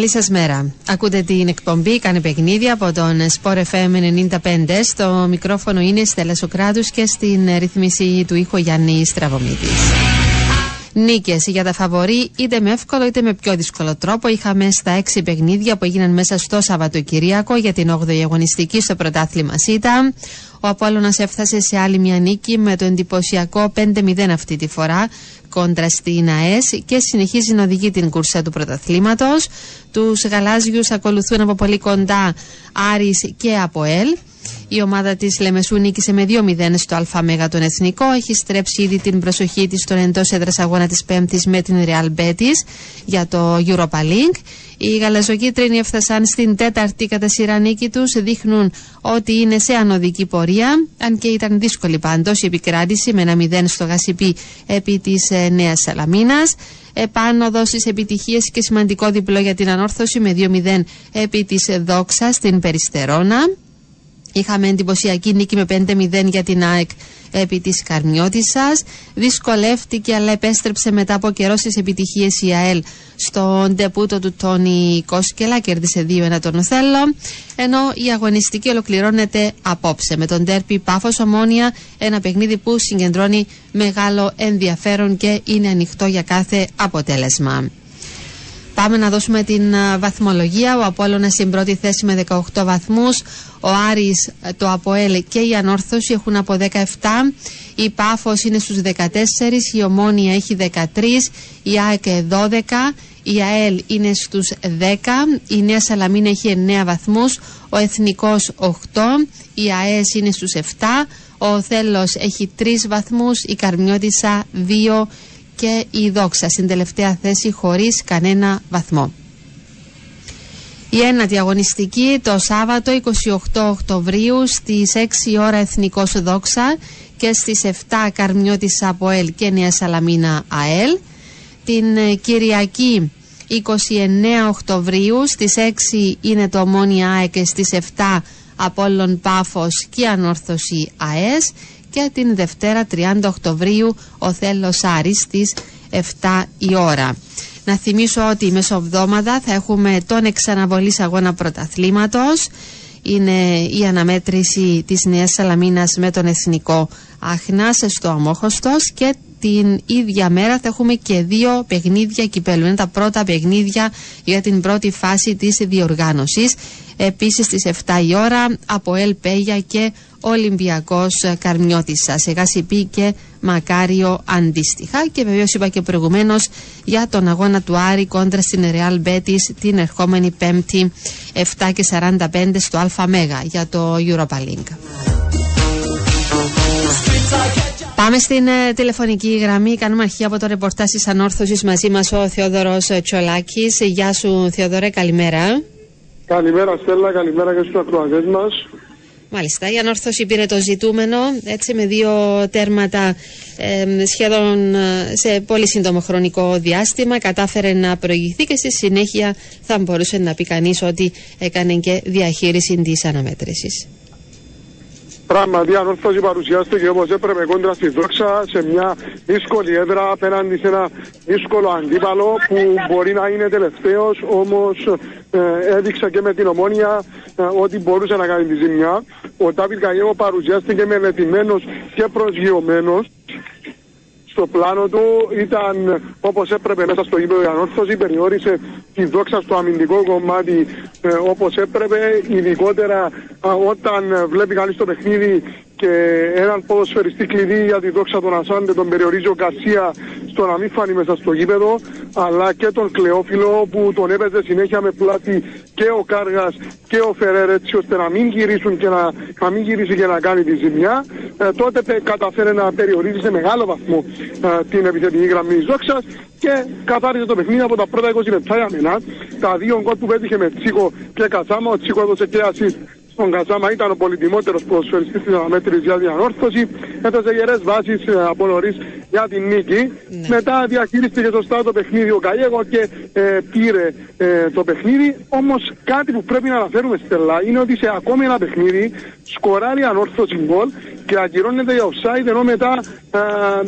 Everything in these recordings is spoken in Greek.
Καλή σας μέρα. Ακούτε την εκπομπή «Κάνε παιχνίδια» από τον Sport FM 95. Στο μικρόφωνο είναι η Στέλλα Σοκράτους και στην ρυθμίση του ήχο Γιάννη Στραβομίτης. Νίκες για τα φαβορή, είτε με εύκολο είτε με πιο δύσκολο τρόπο. Είχαμε στα έξι παιχνίδια που έγιναν μέσα στο Σαββατοκυριακό για την 8η αγωνιστική στο πρωτάθλημα ΣΥΤΑ. Ο Απόλλωνας έφτασε σε άλλη μια νίκη με το εντυπωσιακό 5-0 αυτή τη φορά κόντρα στην ΑΕΣ και συνεχίζει να οδηγεί την κουρσά του πρωταθλήματος. Τους γαλάζιους ακολουθούν από πολύ κοντά Άρης και Αποέλ. Η ομάδα της Λεμεσού νίκησε με 2-0 στο ΑΜΕΓΑ τον Εθνικό. Έχει στρέψει ήδη την προσοχή της στον εντός έδρας αγώνα της Πέμπτης με την Real Betis για το Europa League. Οι γαλαζοκίτρινοι έφτασαν στην τέταρτη κατά σειρά νίκη τους. Δείχνουν ότι είναι σε ανωδική πορεία. Αν και ήταν δύσκολη πάντως η επικράτηση με ένα 0 στο Γασιπί επί της ε, Νέας Σαλαμίνας. Επάνω στις επιτυχίες και σημαντικό διπλό για την ανόρθωση με 2-0 επί της Δόξας στην Περιστερώνα. Είχαμε εντυπωσιακή νίκη με 5-0 για την ΑΕΚ επί της Καρμιώτισσας. Δυσκολεύτηκε αλλά επέστρεψε μετά από καιρό στις επιτυχίες η ΑΕΛ στον ντεπούτο του Τόνι Κόσκελα. Κέρδισε 2-1 τον Οθέλο. Ενώ η αγωνιστική ολοκληρώνεται απόψε με τον τέρπι Πάφος Ομόνια. Ένα παιχνίδι που συγκεντρώνει μεγάλο ενδιαφέρον και είναι ανοιχτό για κάθε αποτέλεσμα. Πάμε να δώσουμε την βαθμολογία. Ο Απόλλωνας στην πρώτη θέση με 18 βαθμούς. Ο Άρης, το Αποέλ και η Ανόρθωση έχουν από 17. Η Πάφος είναι στους 14. Η Ομόνια έχει 13. Η ΑΕΚ 12. Η ΑΕΛ είναι στους 10. Η Νέα Σαλαμίνα έχει 9 βαθμούς. Ο Εθνικός 8. Η ΑΕΣ είναι στους 7. Ο Θέλος έχει 3 βαθμούς. Η Καρμιώτισσα 2 και η Δόξα στην τελευταία θέση χωρίς κανένα βαθμό. Η ένατη αγωνιστική το Σάββατο 28 Οκτωβρίου στις 6 ώρα Εθνικός Δόξα και στις 7 Καρμιώτης Αποέλ και Νέα Σαλαμίνα ΑΕΛ. Την ε, Κυριακή 29 Οκτωβρίου στις 6 είναι το Ομόνια ΑΕ και στις 7 Απόλλων Πάφος και Ανόρθωση ΑΕΣ και την Δευτέρα 30 Οκτωβρίου ο Θέλος Άρης στις 7 η ώρα. Να θυμίσω ότι μεσοβδόμαδα θα έχουμε τον εξαναβολής αγώνα πρωταθλήματος. Είναι η αναμέτρηση της Νέας Σαλαμίνας με τον Εθνικό Αχνάς στο Αμόχωστος και την ίδια μέρα θα έχουμε και δύο παιχνίδια κυπέλου. Είναι τα πρώτα παιχνίδια για την πρώτη φάση της διοργάνωσης. Επίσης στις 7 η ώρα από Ελπέγια και Ολυμπιακός Καρμιώτησα σε Γασιπί και Μακάριο αντίστοιχα και βεβαίως είπα και προηγουμένως για τον αγώνα του Άρη κόντρα στην Real Betis την ερχόμενη Πέμπτη 7 και 45 στο ΑΜ για το Europa League. Πάμε στην ε, τηλεφωνική γραμμή. Κάνουμε αρχή από το ρεπορτάζ της Ανόρθωσης μαζί μας ο Θεόδωρος Τσολάκης. Γεια σου, Θεόδωρε, καλημέρα. Καλημέρα, Στέλλα, καλημέρα και στους ακροατές μας. Μάλιστα, η Ανόρθωση πήρε το ζητούμενο έτσι με δύο τέρματα σχεδόν ε, σε πολύ σύντομο χρονικό διάστημα κατάφερε να προηγηθεί και στη συνέχεια θα μπορούσε να πει κανείς ότι έκανε και διαχείριση της αναμέτρησης. Πράγματι, αν όρθωση παρουσιάστηκε όπως έπρεπε κόντρα στη δόξα σε μια δύσκολη έδρα απέναντι σε ένα δύσκολο αντίπαλο που μπορεί να είναι τελευταίος, όμως ε, έδειξα και με την ομόνια ε, ότι μπορούσε να κάνει τη ζημιά. Ο Τάπιτ Καγέγο παρουσιάστηκε μελετημένος και προσγειωμένος στο πλάνο του ήταν όπως έπρεπε μέσα στο γήπεδο η ανόρθωση, περιόρισε τη δόξα στο αμυντικό κομμάτι ε, όπως έπρεπε, ειδικότερα όταν βλέπει κανείς το παιχνίδι και έναν ποδοσφαιριστή κλειδί για τη δόξα των Ασάντε τον περιορίζει ο Γκαρσία στο να μην φανεί μέσα στο γήπεδο αλλά και τον Κλεόφιλο που τον έπαιζε συνέχεια με πλάτη και ο Κάργας και ο Φερέρ έτσι ώστε να μην γυρίσουν και να, να μην γυρίσει και να κάνει τη ζημιά ε, τότε καταφέρει να περιορίζει σε μεγάλο βαθμό ε, την επιθετική γραμμή της δόξας και καθάρισε το παιχνίδι από τα πρώτα 20 λεπτά για μένα. Τα δύο γκολ που πέτυχε με Τσίκο και Κατσάμα, ο Τσίκο έδωσε και ασίστ στον Κατσάμα ήταν ο πολυτιμότερος ποδοσφαιριστής της αναμέτρησης για την ανόρθωση. Έδωσε γερές βάσεις ε, από νωρίς για την νίκη. Ναι. Μετά διαχειρίστηκε σωστά το παιχνίδι ο Καγέγο και ε, πήρε ε, το παιχνίδι. Όμως κάτι που πρέπει να αναφέρουμε Στελά είναι ότι σε ακόμη ένα παιχνίδι σκοράρει ανόρθωση γκολ και ακυρώνεται για offside ενώ μετά ε,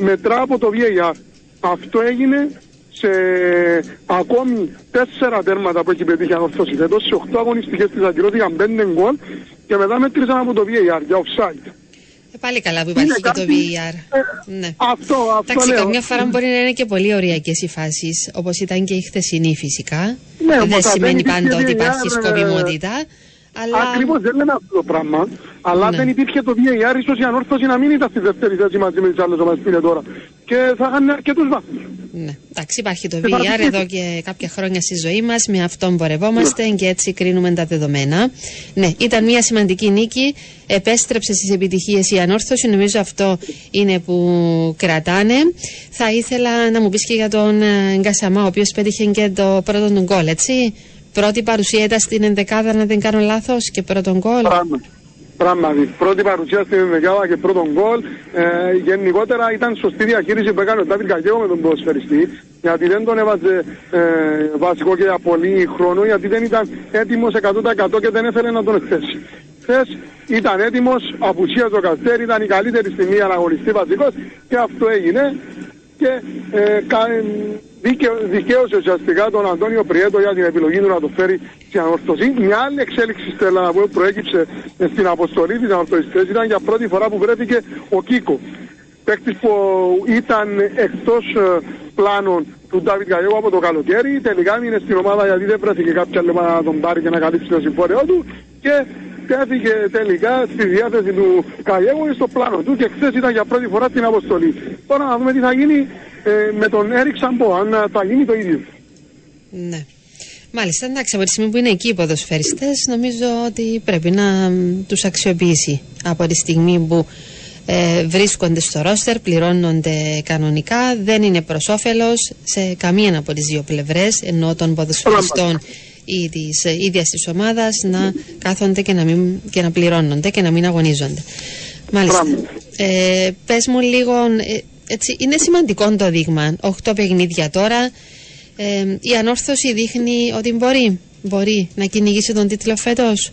μετρά από το VAR. Αυτό έγινε σε ακόμη τέσσερα τέρματα που έχει πετύχει ανόρθωση φέτος, σε 8 αγωνιστικές της ακυρώθηκαν 5 γκολ και μετά μέτρησαν από το VAR για offside. Ε, πάλι καλά που υπάρχει και το VAR. Ε, ναι. Αυτό, αυτό Εντάξει, λέω. καμιά φορά μπορεί να είναι και πολύ ωριακές οι φάσεις, όπως ήταν και η χθεσινή φυσικά. Ναι, δεν όμως σημαίνει δεν πάντα υπήρχε ότι υπάρχει VAR, ε, σκοπιμότητα. Αλλά... Ακριβώς δεν λέμε αυτό το πράγμα. Αλλά Ναι. δεν υπήρχε το VAR, ίσως η ανόρθωση να μην ήταν στη δεύτερη θέση μαζί με τις άλλες ομάδες που είναι τώρα. Και θα είχαν αρκετούς βαθμούς. Ναι. Εντάξει, υπάρχει το Ε, VR παραδείγματι. εδώ και κάποια χρόνια στη ζωή μας. Με αυτόν πορευόμαστε και έτσι κρίνουμε τα δεδομένα. Ναι, ήταν μια σημαντική νίκη. Επέστρεψε στις επιτυχίες η ανόρθωση. Νομίζω αυτό είναι που κρατάνε. Θα ήθελα να μου πεις και για τον ε, Γκασαμά, ο οποίος πέτυχε και το πρώτο του γκολ, έτσι. Πρώτη παρουσία ήταν στην ενδεκάδα, να δεν κάνω λάθος, και πρώτον γκολ. Πράγμα. Πράγματι. Πρώτη παρουσία στην δεκάδα και πρώτον γκολ. Ε, γενικότερα ήταν σωστή διαχείριση που έκανε ο Ντάβιν Καγέο με τον ποδοσφαιριστή. Γιατί δεν τον έβαζε ε, βασικό και για πολύ χρόνο. Γιατί δεν ήταν έτοιμος 100% και δεν ήθελε να τον εκθέσει. Χθες ήταν έτοιμος, απουσίαζε ο Καστέρ, ήταν η καλύτερη στιγμή αναγωνιστή βασικός και αυτό έγινε. Και ε, κα, ε, δίκαιο, δικαίωσε ουσιαστικά τον Αντώνιο Πριέτο για την επιλογή του να το φέρει στην ανορθωσή. Μια άλλη εξέλιξη στέλνα να πούμε, που προέκυψε ε, στην αποστολή της ανορθωσιστές ήταν για πρώτη φορά που βρέθηκε ο Κίκο. Παίκτης που ήταν εκτός ε, πλάνων του Ντάβιτ Καγέγου από το καλοκαίρι. Τελικά έμεινε στην ομάδα γιατί δεν βρέθηκε κάποια άλλη ομάδα να τον πάρει και να καλύψει το συμφόρεό του. Και τέθηκε τελικά στη διάθεση του Καγέγου στο πλάνο του και χθες ήταν για πρώτη φορά στην αποστολή. Τώρα να δούμε τι θα γίνει ε, με τον Έρικ Σαμπό, αν ε, θα γίνει το ίδιο. Ναι. Μάλιστα, εντάξει, από τη στιγμή που είναι εκεί οι ποδοσφαιριστές, νομίζω ότι πρέπει να μ, τους αξιοποιήσει από τη στιγμή που ε, βρίσκονται στο ρόστερ, πληρώνονται κανονικά, δεν είναι προς όφελος σε καμία από τις δύο πλευρές, ενώ των ποδοσφαιριστών ή της ε, ίδιας της ομάδας να κάθονται και να, μην, και να πληρώνονται και να μην αγωνίζονται. Μάλιστα. Πράγματι. Ε, πες μου λίγο, ε, έτσι, είναι σημαντικό το δείγμα, 8 παιχνίδια τώρα, ε, η ανόρθωση δείχνει ότι μπορεί, μπορεί να κυνηγήσει τον τίτλο φέτος.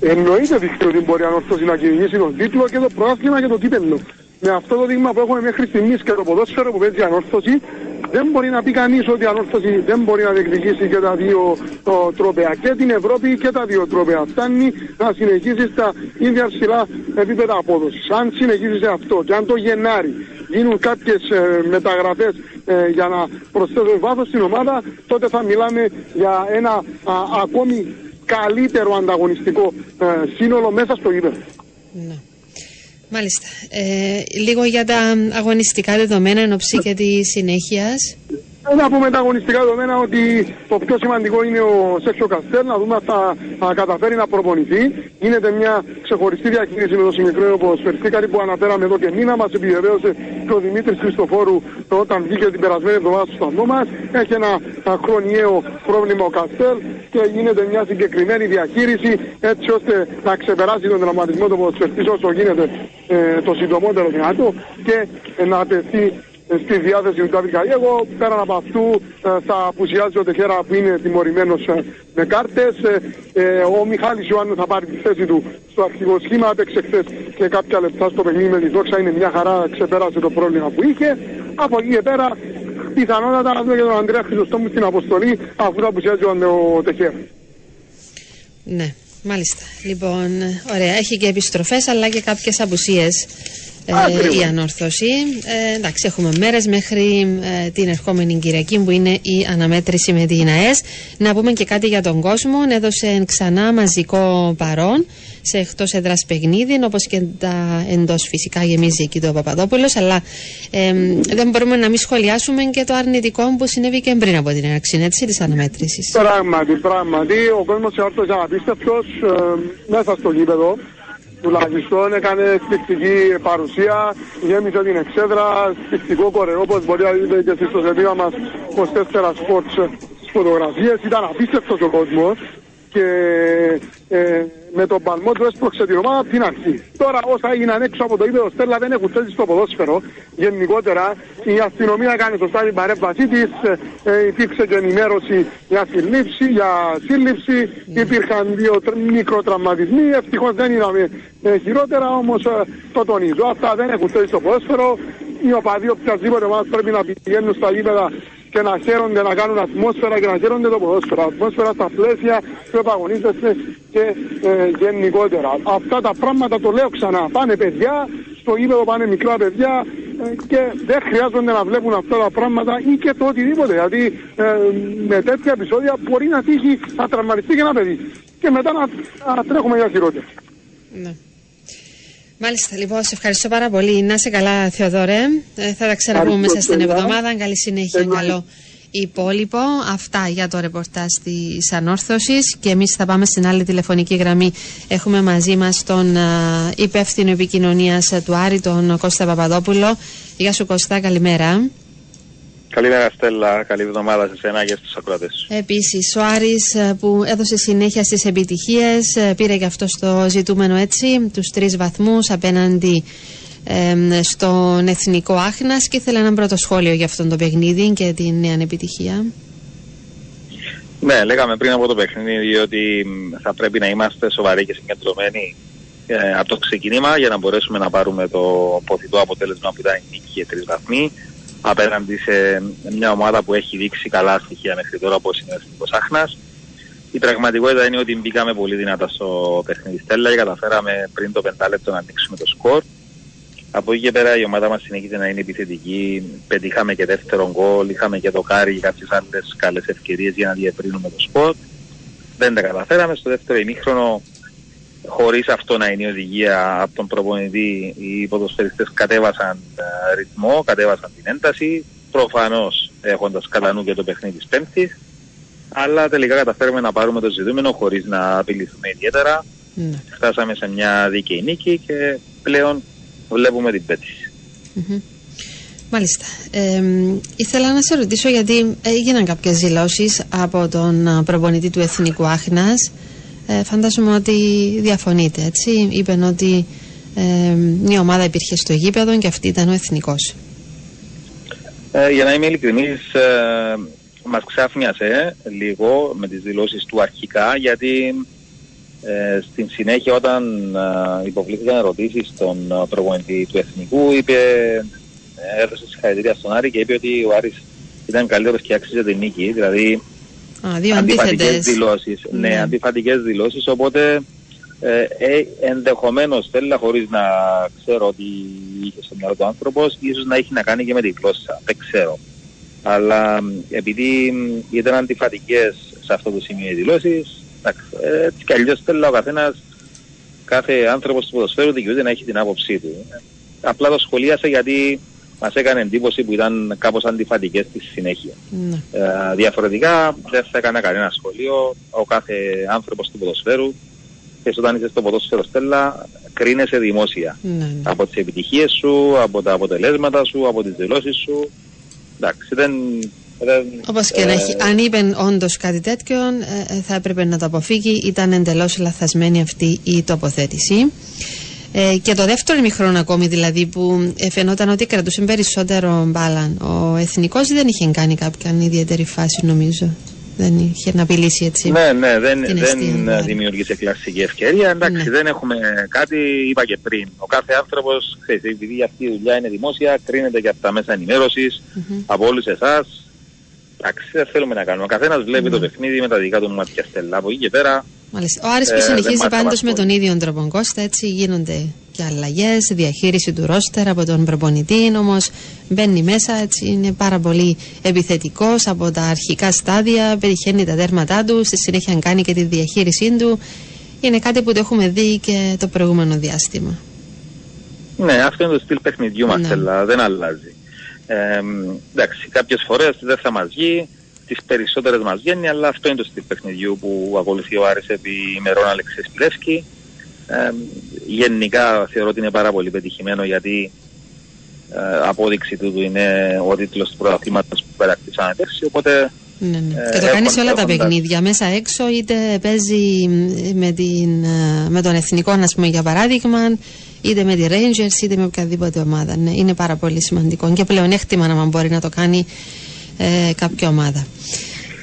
Εννοείται δείχνει ότι μπορεί ανόρθωση να κυνηγήσει τον τίτλο και το πρωτάθλημα και το κύπελο. Με αυτό το δείγμα που έχουμε μέχρι στιγμής και το ποδόσφαιρο που παίζει η ανόρθωση, δεν μπορεί να πει κανείς ότι η ανόρθωση δεν μπορεί να διεκδικήσει και τα δύο ο, τρόπαια. Και την Ευρώπη και τα δύο τρόπαια. Φτάνει να συνεχίσει στα ίδια ψηλά επίπεδα απόδοσης. Αν συνεχίσει σε αυτό και αν το Γενάρη γίνουν κάποιες ε, μεταγραφές ε, για να προσθέσουν βάθος στην ομάδα, τότε θα μιλάμε για ένα α, ακόμη καλύτερο ανταγωνιστικό ε, σύνολο μέσα στο γήπεδο. Ναι. Μάλιστα. Ε, λίγο για τα αγωνιστικά δεδομένα εν ώψη και της συνέχειας. Να πούμε τα αγωνιστικά δεδομένα ότι το πιο σημαντικό είναι ο Σέξο Καστέλ, να δούμε αν θα, θα καταφέρει να προπονηθεί. Γίνεται μια ξεχωριστή διαχείριση με το συγκεκριμένο ποδοσφαιριστή, κάτι που αναφέραμε εδώ και μήνα. Μας επιβεβαίωσε και ο Δημήτρης Χριστοφόρου όταν βγήκε την περασμένη εβδομάδα στο σταθμό μας. Έχει ένα, ένα χρονιαίο πρόβλημα ο Καστέλ και γίνεται μια συγκεκριμένη διαχείριση έτσι ώστε να ξεπεράσει τον τραυματισμό του ποδοσφαιριστή όσο γίνεται ε, το συντομότερο δυνατό και ε, να τεθεί στη διάθεση του Ντάβιτ Καγέγο. Πέραν από αυτού ε, θα απουσιάζει ο Τεχέρα που είναι τιμωρημένος ε, με κάρτες. Ε, ε, ο Μιχάλης Ιωάννου θα πάρει τη θέση του στο αρχικό σχήμα. Έπαιξε χθες και κάποια λεπτά στο παιχνίδι με τη Δόξα. Είναι μια χαρά, ξεπέρασε το πρόβλημα που είχε. Από εκεί και πέρα πιθανότατα να δούμε και τον Ανδρέα Χρυσοστόμου στην αποστολή αφού θα απουσιάζει ο, ο Τεχέρας. Ναι, μάλιστα. Λοιπόν, ωραία. Έχει και επιστροφές αλλά και κάποιες απουσίες ε, Ακριβώς. η ανόρθωση. Ε, εντάξει, έχουμε μέρες μέχρι ε, την ερχόμενη Κυριακή που είναι η αναμέτρηση με την ΑΕΣ. Να πούμε και κάτι για τον κόσμο. Έδωσε ξανά μαζικό παρόν σε εκτός έδρας παιχνίδι, όπως και τα εντός φυσικά γεμίζει εκεί το Παπαδόπουλος, αλλά ε, δεν μπορούμε να μην σχολιάσουμε και το αρνητικό που συνέβη και πριν από την έναρξη έτσι, της αναμέτρησης. Πράγματι, πράγματι, ο κόσμος εόρτωσε απίστευτος ε, μέσα στο γήπεδο. Τουλάχιστον έκανε εκπληκτική παρουσία, γέμισε την εξέδρα, εκπληκτικό κορεό, όπως μπορεί να δείτε και στη ιστοσελίδα μας 24 Sports στις φωτογραφίες. Ήταν απίστευτος ο κόσμος και ε, με τον παλμό τους έσπρωξε την ομάδα από την αρχή. Τώρα όσα έγιναν έξω από το ύπεδο Στέλλα δεν έχουν θέση στο ποδόσφαιρο. Γενικότερα η αστυνομία έκανε σωστά την παρέμβασή της. Ε, ε, υπήρξε και ενημέρωση για συλλήψη, για σύλληψη. Υπήρχαν δύο τr- μικροτραυματισμοί. Ευτυχώς δεν είδαμε ε, χειρότερα, όμως το τονίζω. Αυτά δεν έχουν θέση στο ποδόσφαιρο. Οι οπαδοί οποιασδήποτε ομάδα πρέπει να πηγαίνουν στα γήπεδα και να χαίρονται να κάνουν ατμόσφαιρα και να χαίρονται το ποδόσφαιρο. Ατμόσφαιρα στα πλαίσια του επαγωνίζεσαι και ε, γενικότερα. Αυτά τα πράγματα το λέω ξανά. Πάνε παιδιά, στο γήπεδο πάνε μικρά παιδιά ε, και δεν χρειάζονται να βλέπουν αυτά τα πράγματα ή και το οτιδήποτε. Γιατί ε, με τέτοια επεισόδια μπορεί να τύχει να τραυματιστεί και ένα παιδί. Και μετά να, να τρέχουμε για χειρότερα. Ναι. Μάλιστα, λοιπόν, σε ευχαριστώ πάρα πολύ. Να είσαι καλά, Θεοδόρε. Ε, θα τα ξαναπούμε μέσα στην εβδομάδα. Καλή συνέχεια, καλό υπόλοιπο. Αυτά για το ρεπορτάζ της ανόρθωσης. Και εμείς θα πάμε στην άλλη τηλεφωνική γραμμή. Έχουμε μαζί μας τον uh, υπεύθυνο επικοινωνίας του Άρη, τον Κώστα Παπαδόπουλο. Γεια σου, Κώστα, καλημέρα. Καλημέρα Στέλλα, καλή εβδομάδα σε εσένα και στους ακροατές. Επίσης, ο Άρης ε, που έδωσε συνέχεια στις επιτυχίες, ε, πήρε και αυτό στο ζητούμενο έτσι, τους τρεις βαθμούς απέναντι ε, στον Εθνικό Άχνας και ήθελα ένα πρώτο σχόλιο για αυτόν το παιχνίδι και την νέα επιτυχία. Ναι, λέγαμε πριν από το παιχνίδι ότι θα πρέπει να είμαστε σοβαροί και συγκεντρωμένοι ε, από το ξεκίνημα για να μπορέσουμε να πάρουμε το ποθητό αποτέλεσμα που ήταν η νίκη και τρεις βαθμοί απέναντι σε μια ομάδα που έχει δείξει καλά στοιχεία μέχρι τώρα όπως είναι ο Εθνικός Άχνας. Η πραγματικότητα είναι ότι μπήκαμε πολύ δυνατά στο παιχνίδι Στέλλα και καταφέραμε πριν το πεντάλεπτο να ανοίξουμε το σκορ. Από εκεί και πέρα η ομάδα μας συνεχίζει να είναι επιθετική. Πετύχαμε και δεύτερο γκολ, είχαμε και το κάρι και κάποιες άλλες καλές ευκαιρίες για να διευρύνουμε το σκορ. Δεν τα καταφέραμε. Στο δεύτερο ημίχρονο χωρίς αυτό να είναι η οδηγία από τον προπονητή οι ποδοσφαιριστές κατέβασαν uh, ρυθμό, κατέβασαν την ένταση προφανώς έχοντας κατά νου και το παιχνίδι της Πέμπτης αλλά τελικά καταφέρουμε να πάρουμε το ζητούμενο χωρίς να απειληθούμε ιδιαίτερα ναι. φτάσαμε σε μια δίκαιη νίκη και πλέον βλέπουμε την πέτηση mm-hmm. Μάλιστα. Ε, ήθελα να σε ρωτήσω γιατί έγιναν κάποιες δηλώσεις από τον προπονητή του Εθνικού Άχνας ε, φαντάζομαι ότι διαφωνείτε, έτσι. Είπαν ότι ε, μια ομάδα υπήρχε στο γήπεδο και αυτή ήταν ο εθνικός. Ε, για να είμαι ειλικρινής, ε, μας ξάφνιασε λίγο με τις δηλώσεις του αρχικά, γιατί ε, στην συνέχεια όταν ε, υποβλήθηκαν ερωτήσεις στον προπονητή του εθνικού, είπε, έδωσε συγχαρητήρια στον Άρη και είπε ότι ο Άρης ήταν καλύτερος και άξιζε την νίκη, δηλαδή Α, δύο αντίφατικές δηλώσεις. Ναι, ναι αντιφατικές δηλώσεις, οπότε ε, ε, ενδεχομένως θέλει χωρίς να ξέρω ότι είχε στο μυαλό του άνθρωπος, ίσως να έχει να κάνει και με τη γλώσσα, δεν ξέρω. Αλλά επειδή ήταν αντιφατικές σε αυτό το σημείο οι δηλώσεις, έτσι κι αλλιώς θέλει ο καθένας, κάθε άνθρωπος του ποδοσφαίρου δικαιούται να έχει την άποψή του. Απλά το σχολίασα γιατί μας έκανε εντύπωση που ήταν κάπως αντιφατικές στη συνέχεια. Ναι. Ε, διαφορετικά δεν θα έκανα κανένα σχολείο. Ο κάθε άνθρωπος του ποδοσφαίρου και όταν είσαι στο ποδόσφαιρο Στέλλα κρίνεσαι δημόσια. Ναι, ναι. Από τις επιτυχίες σου, από τα αποτελέσματα σου, από τις δηλώσεις σου. Εντάξει, δεν Όπως και να έχει, ε, αν είπε όντως κάτι τέτοιο, ε, θα έπρεπε να το αποφύγει. Ήταν εντελώς λαθασμένη αυτή η τοποθέτηση. Ε, και το δεύτερο ημιχρόνο ακόμη δηλαδή που ε, φαινόταν ότι κρατούσε περισσότερο μπάλα. Ο εθνικός δεν είχε κάνει κάποια ιδιαίτερη φάση νομίζω. Δεν είχε να απειλήσει έτσι. Ναι, ναι, δεν, δεν δημιούργησε κλασική ευκαιρία. Εντάξει, ναι. δεν έχουμε κάτι, είπα και πριν. Ο κάθε άνθρωπος, επειδή αυτή η δουλειά είναι δημόσια, κρίνεται και από τα μέσα ενημέρωσης, mm-hmm. από όλους εσάς. Εντάξει, δεν θέλουμε να κάνουμε. Ο καθένας βλέπει mm-hmm. το παιχνίδι με τα δικά του μάτια στελά. Από εκεί και πέρα Μάλιστα. Ο Άρης που ε, συνεχίζει πάντως με τον ίδιο τρόπο Κώστα, έτσι γίνονται και αλλαγές, διαχείριση του ρόστερ από τον προπονητή, όμως μπαίνει μέσα, έτσι είναι πάρα πολύ επιθετικός από τα αρχικά στάδια, πετυχαίνει τα τέρματά του, στη συνέχεια κάνει και τη διαχείρισή του. Είναι κάτι που το έχουμε δει και το προηγούμενο διάστημα. Ναι, αυτό είναι το στυλ παιχνιδιού μας, ναι. δεν αλλάζει. Ε, εντάξει, κάποιες φορές δεν θα μας βγει, τις περισσότερες μας βγαίνει, αλλά αυτό είναι το στυλ παιχνιδιού που ακολουθεί ο Άρης επί ημερών Αλεξής Πιλεύσκη. Ε, γενικά θεωρώ ότι είναι πάρα πολύ πετυχημένο γιατί ε, απόδειξη του είναι ο τίτλος του πρωταθλήματος που περακτήσαμε πέρσι, οπότε ναι, ναι. Ε, και το κάνεις σε όλα τα παιχνίδια, μέσα έξω, είτε παίζει με, την, ε, με τον εθνικό, ας πούμε, για παράδειγμα, είτε με τη Rangers, είτε με οποιαδήποτε ομάδα. Ναι, είναι πάρα πολύ σημαντικό και πλεονέκτημα να μπορεί να το κάνει ε, κάποια ομάδα.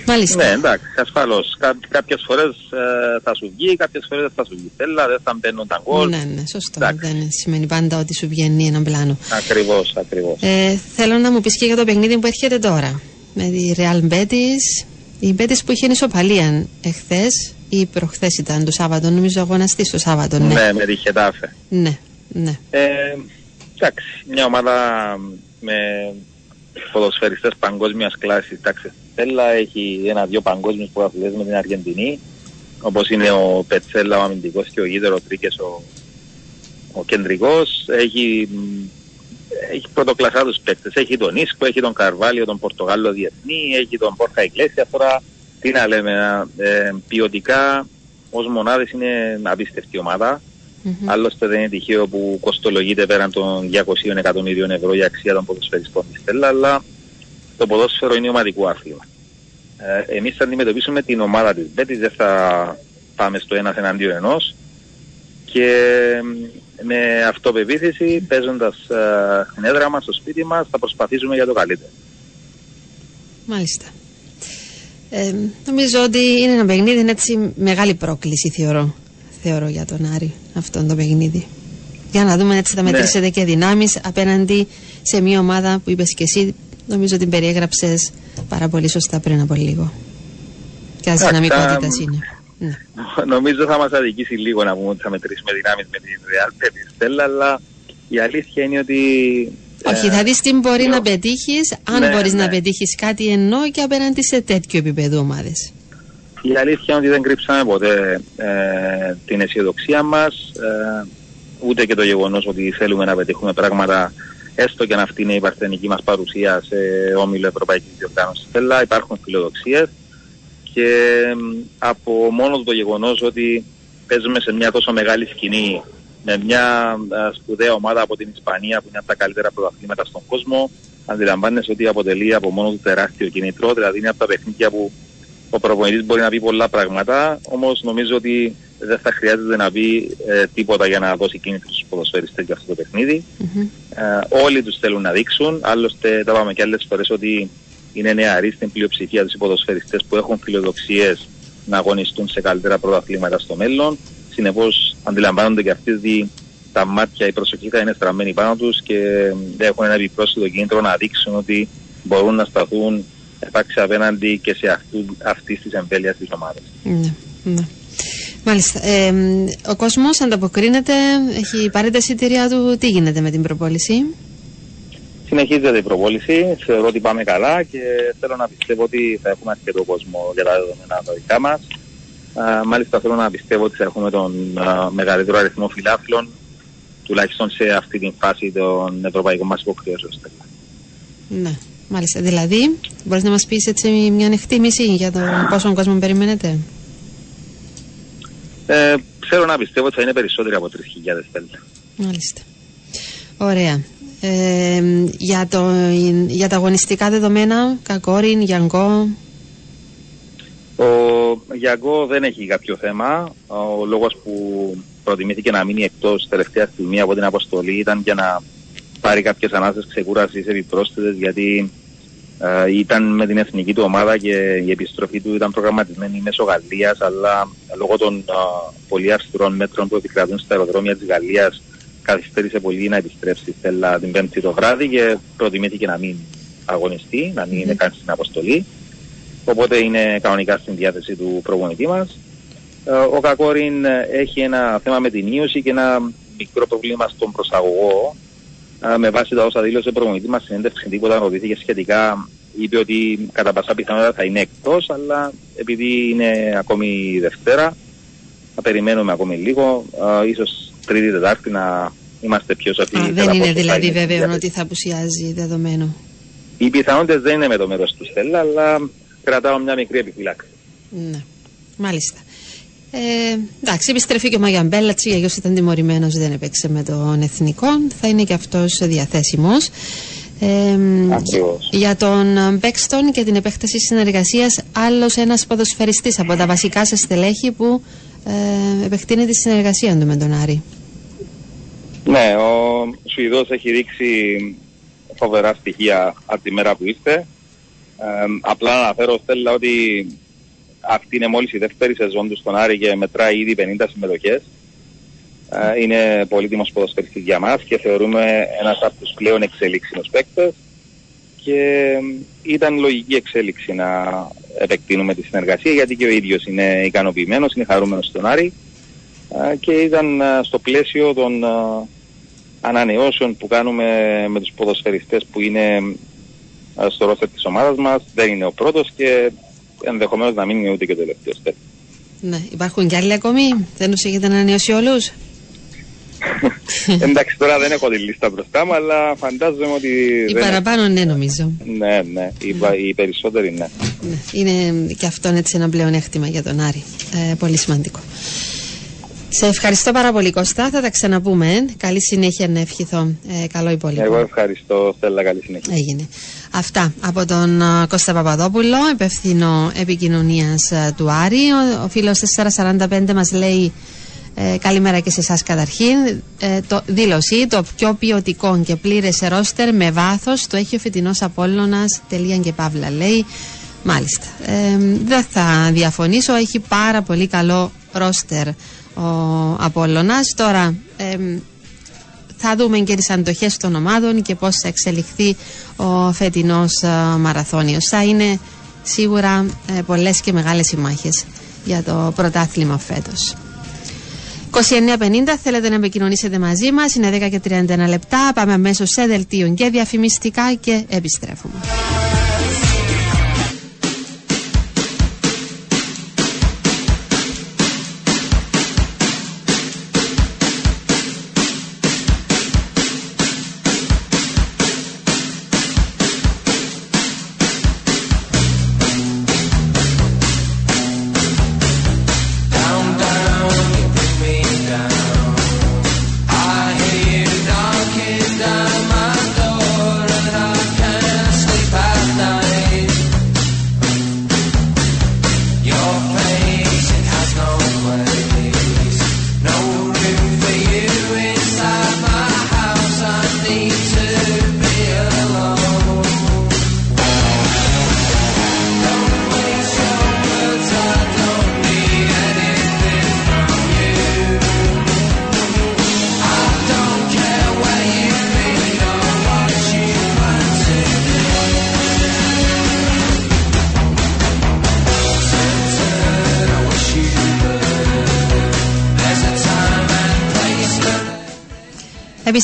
Μάλιστα. Ναι, εντάξει, ασφαλώς. Κά, κάποιες φορές ε, θα σου βγει, κάποιες φορές δεν θα σου βγει. Θέλα, δεν θα μπαίνουν τα γκολ. Ναι, ναι, σωστό. Δεν σημαίνει πάντα ότι σου βγαίνει ένα πλάνο. Ακριβώς, ακριβώς. Ε, θέλω να μου πεις και για το παιχνίδι που έρχεται τώρα. Με τη Real Betis. Η Betis που είχε ισοπαλία εχθές ή προχθές ήταν το Σάββατο, νομίζω αγωναστή το Σάββατο. Ναι, ναι με τη Χετάφε. Ναι, ναι. Ε, εντάξει, μια ομάδα με ποδοσφαιριστές παγκόσμιας κλάσης. Εντάξει, Πετσέλα έχει ένα-δυο παγκόσμιους πρωταθλητές με την Αργεντινή, όπως είναι ο Πετσέλα, ο αμυντικός και ο Γίδερο Τρίκες, ο, ο κεντρικός. Έχει, έχει πρωτοκλασσάτους παίκτες. Έχει τον Ίσκο, έχει τον Καρβάλιο, τον Πορτογάλο Διεθνή, έχει τον Πόρχα Ιγκλέσιας. Τώρα, τι να λέμε, ε, ποιοτικά ως μονάδες είναι απίστευτη ομάδα. Mm-hmm. Άλλωστε δεν είναι τυχαίο που κοστολογείται πέραν των 200 εκατομμύριων ευρώ η αξία των ποδοσφαιριστών της Στέλλα, αλλά το ποδόσφαιρο είναι ομαδικό άθλημα. Ε, εμείς θα αντιμετωπίσουμε την ομάδα της Μπέτης, δεν θα πάμε στο ένας εναντίον ενός και με αυτοπεποίθηση παίζοντας ε, στην έδρα μας, στο σπίτι μας, θα προσπαθήσουμε για το καλύτερο. Μάλιστα. Ε, νομίζω ότι είναι ένα παιχνίδι, είναι έτσι μεγάλη πρόκληση θεωρώ θεωρώ για τον Άρη αυτό το παιχνίδι. Για να δούμε έτσι θα ναι. μετρήσετε και δυνάμεις απέναντι σε μια ομάδα που είπες και εσύ, νομίζω την περιέγραψες πάρα πολύ σωστά πριν από λίγο. Και ας δυναμικότητας είναι. Ναι. Νομίζω θα μας αδικήσει λίγο να πούμε ότι θα μετρήσουμε δυνάμεις με την Real Stella, αλλά η αλήθεια είναι ότι. Όχι, θα δεις τι μπορεί να πετύχεις, αν ναι, μπορείς να ναι. πετύχεις κάτι ενώ και απέναντι σε τέτοιο επίπεδο ομάδες. Η αλήθεια είναι ότι δεν κρύψαμε ποτέ ε, την αισιοδοξία μας, ε, ούτε και το γεγονός ότι θέλουμε να πετύχουμε πράγματα έστω και αν αυτή είναι η παρθενική μας παρουσία σε όμιλο Ευρωπαϊκής Διοργάνωσης. Θέλα, υπάρχουν φιλοδοξίες και από μόνο το γεγονός ότι παίζουμε σε μια τόσο μεγάλη σκηνή με μια ε, σπουδαία ομάδα από την Ισπανία που είναι από τα καλύτερα πρωταθλήματα στον κόσμο αντιλαμβάνεσαι ότι αποτελεί από μόνο του τεράστιο κινητρό, δηλαδή είναι από τα παιχνίδια που ο προπονητής μπορεί να πει πολλά πράγματα, όμως νομίζω ότι δεν θα χρειάζεται να πει ε, τίποτα για να δώσει κίνητρο στους ποδοσφαιριστές για αυτό το παιχνίδι. Mm-hmm. Ε, όλοι τους θέλουν να δείξουν, άλλωστε τα είπαμε και άλλες φορές ότι είναι νεαροί στην πλειοψηφία τους οι ποδοσφαιριστές που έχουν φιλοδοξίες να αγωνιστούν σε καλύτερα πρωταθλήματα στο μέλλον. Συνεπώς αντιλαμβάνονται και αυτοί ότι τα μάτια, η προσοχή θα είναι στραμμένη πάνω τους και έχουν ένα επιπρόσθετο κίνητρο να δείξουν ότι μπορούν να σταθούν υπάρξει απέναντι και σε αυτού, αυτής της εμβέλειας της ομάδας. Ναι, ναι. Μάλιστα. Ε, ο κόσμος ανταποκρίνεται, έχει πάρει τα εισιτήριά του. Τι γίνεται με την προπόληση; Συνεχίζεται η προπόληση. Θεωρώ ότι πάμε καλά και θέλω να πιστεύω ότι θα έχουμε αρκετό κόσμο για τα δεδομένα τα δικά μας. Μάλιστα θέλω να πιστεύω ότι θα έχουμε τον α, μεγαλύτερο αριθμό φιλάθλων τουλάχιστον σε αυτή την φάση των ευρωπαϊκών μας υποχρεώσεων. Ναι. Μάλιστα. Δηλαδή, μπορείς να μας πεις έτσι μια εκτίμηση για το πόσο κόσμο περιμένετε; Ε, ξέρω να πιστεύω ότι θα είναι περισσότεροι από 3.000 τέλτα. Μάλιστα. Ωραία. Ε, για, το, για τα αγωνιστικά δεδομένα, Κακόριν, Γιάνγκο; Ο Γιάνγκο δεν έχει κάποιο θέμα. Ο λόγος που προτιμήθηκε να μείνει εκτός τελευταία στιγμή από την αποστολή ήταν για να πάρει κάποιες ανάσες ξεκούρασης επιπρόσθετες γιατί ε, ήταν με την εθνική του ομάδα και η επιστροφή του ήταν προγραμματισμένη μέσω Γαλλίας αλλά λόγω των ε, πολύ αυστηρών μέτρων που επικρατούν στα αεροδρόμια της Γαλλίας καθυστέρησε πολύ να επιστρέψει Στέλλα την Πέμπτη το βράδυ και προτιμήθηκε να μην αγωνιστεί, να μην είναι καν στην αποστολή. Οπότε είναι κανονικά στην διάθεση του προπονητή μας. Ε, ο Κακόριν έχει ένα θέμα με την ίωση και ένα μικρό πρόβλημα στον προσαγωγό με βάση τα όσα δήλωσε ο προπονητή μας συνέντευξη τίποτα ρωτήθηκε σχετικά, είπε ότι κατά πάσα πιθανότητα θα είναι εκτός, αλλά επειδή είναι ακόμη Δευτέρα, θα περιμένουμε ακόμη λίγο, ίσως Τρίτη Τετάρτη να είμαστε πιο σαφεί. Δεν είναι δηλαδή βέβαιο ότι θα απουσιάζει δεδομένο. Οι πιθανότητες δεν είναι με το μέρος του Στέλλα, αλλά κρατάω μια μικρή επιφυλάξη. Ναι, μάλιστα. Ε, εντάξει, επιστρέφει και ο Μαγιαν Μπέλατσι, αλλιώ ήταν τιμωρημένος, δεν έπαιξε με τον εθνικό. Θα είναι και αυτός διαθέσιμος. Ε, για τον Μπέξτον και την επέκταση συνεργασίας, άλλος ένας ποδοσφαιριστής από τα βασικά σα στελέχη που ε, επεκτείνει τη συνεργασία του με τον Άρη. Ναι, ο Σουηδός έχει ρίξει φοβερά στοιχεία από τη μέρα που είστε. απλά να αναφέρω Στέλλα ότι αυτή είναι μόλις η δεύτερη σεζόν του στον Άρη και μετράει ήδη 50 συμμετοχές. Ε, είναι πολύτιμος ποδοσφαιριστής για μας και θεωρούμε ένας από τους πλέον εξελίξιμους παίκτες και ήταν λογική εξέλιξη να επεκτείνουμε τη συνεργασία γιατί και ο ίδιος είναι ικανοποιημένος, είναι χαρούμενος στον Άρη ε, και ήταν ε, στο πλαίσιο των ανανεώσεων που κάνουμε με τους ποδοσφαιριστές που είναι στο ρόστερ της ομάδας μας. Δεν είναι ο πρώτος και ενδεχομένως να μην είναι ούτε και ο τελευταίος. Ναι, υπάρχουν και άλλοι ακόμη; Δεν τους έχετε ανανεώσει όλους; Εντάξει, τώρα δεν έχω τη λίστα μπροστά μου, αλλά φαντάζομαι ότι. Οι παραπάνω, ναι, νομίζω. Ναι, ναι. Οι, ναι. οι περισσότεροι, ναι. ναι. Είναι και αυτό έτσι ένα πλεονέκτημα για τον Άρη. Ε, πολύ σημαντικό. Σε ευχαριστώ πάρα πολύ Κώστα, θα τα ξαναπούμε. Καλή συνέχεια να ευχηθώ. Ε, καλό υπόλοιπο. Εγώ ευχαριστώ, Στέλλα, καλή συνέχεια. Έγινε. Αυτά από τον uh, Κώστα Παπαδόπουλο, υπεύθυνο επικοινωνίας uh, του Άρη. Ο, ο φίλος 445 μας λέει ε, καλημέρα και σε εσάς καταρχήν. Ε, το, δήλωση, το πιο ποιοτικό και πλήρες ρόστερ με βάθος το έχει ο φετινός Απόλλωνας. Τελεία και παύλα λέει. Μάλιστα. Ε, δεν θα διαφωνήσω, έχει πάρα πολύ καλό ρόστερ ο Απόλλωνας. Τώρα ε, θα δούμε και τις αντοχές των ομάδων και πώς θα εξελιχθεί ο φετινός ε, μαραθώνιος. Θα είναι σίγουρα ε, πολλές και μεγάλες οι μάχες για το πρωτάθλημα φέτος. 29.50 θέλετε να επικοινωνήσετε μαζί μας, είναι 10 και 31 λεπτά, πάμε αμέσως σε δελτίο και διαφημιστικά και επιστρέφουμε.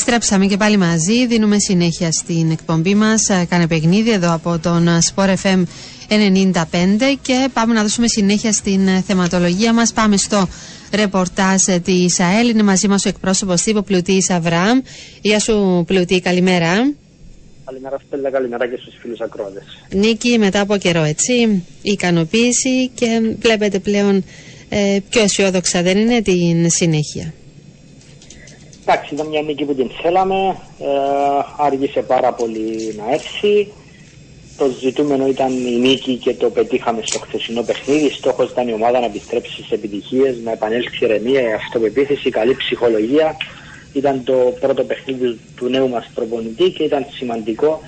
Επιστρέψαμε και πάλι μαζί. Δίνουμε συνέχεια στην εκπομπή μας. Ε, κάνε παιχνίδι εδώ από τον Sport FM 95 και πάμε να δώσουμε συνέχεια στην ε, θεματολογία μας. Πάμε στο ρεπορτάζ της ΑΕΛ. Είναι μαζί μας ο εκπρόσωπος τύπου Πλουτής Αβραάμ. Γεια σου, Πλουτή, καλημέρα. Καλημέρα, Στέλλα, καλημέρα και στους φίλους ακρότε. Νίκη, μετά από καιρό, έτσι. Η ικανοποίηση και βλέπετε πλέον ε, πιο αισιόδοξα, δεν είναι την συνέχεια. Εντάξει, ήταν μια νίκη που την θέλαμε. Ε, άργησε πάρα πολύ να έρθει. Το ζητούμενο ήταν η νίκη και το πετύχαμε στο χθεσινό παιχνίδι. Στόχος ήταν η ομάδα να επιστρέψει στι επιτυχίες, να επανέλθει ηρεμία, η αυτοπεποίθηση, η καλή ψυχολογία. Ήταν το πρώτο παιχνίδι του νέου μας προπονητή και ήταν σημαντικό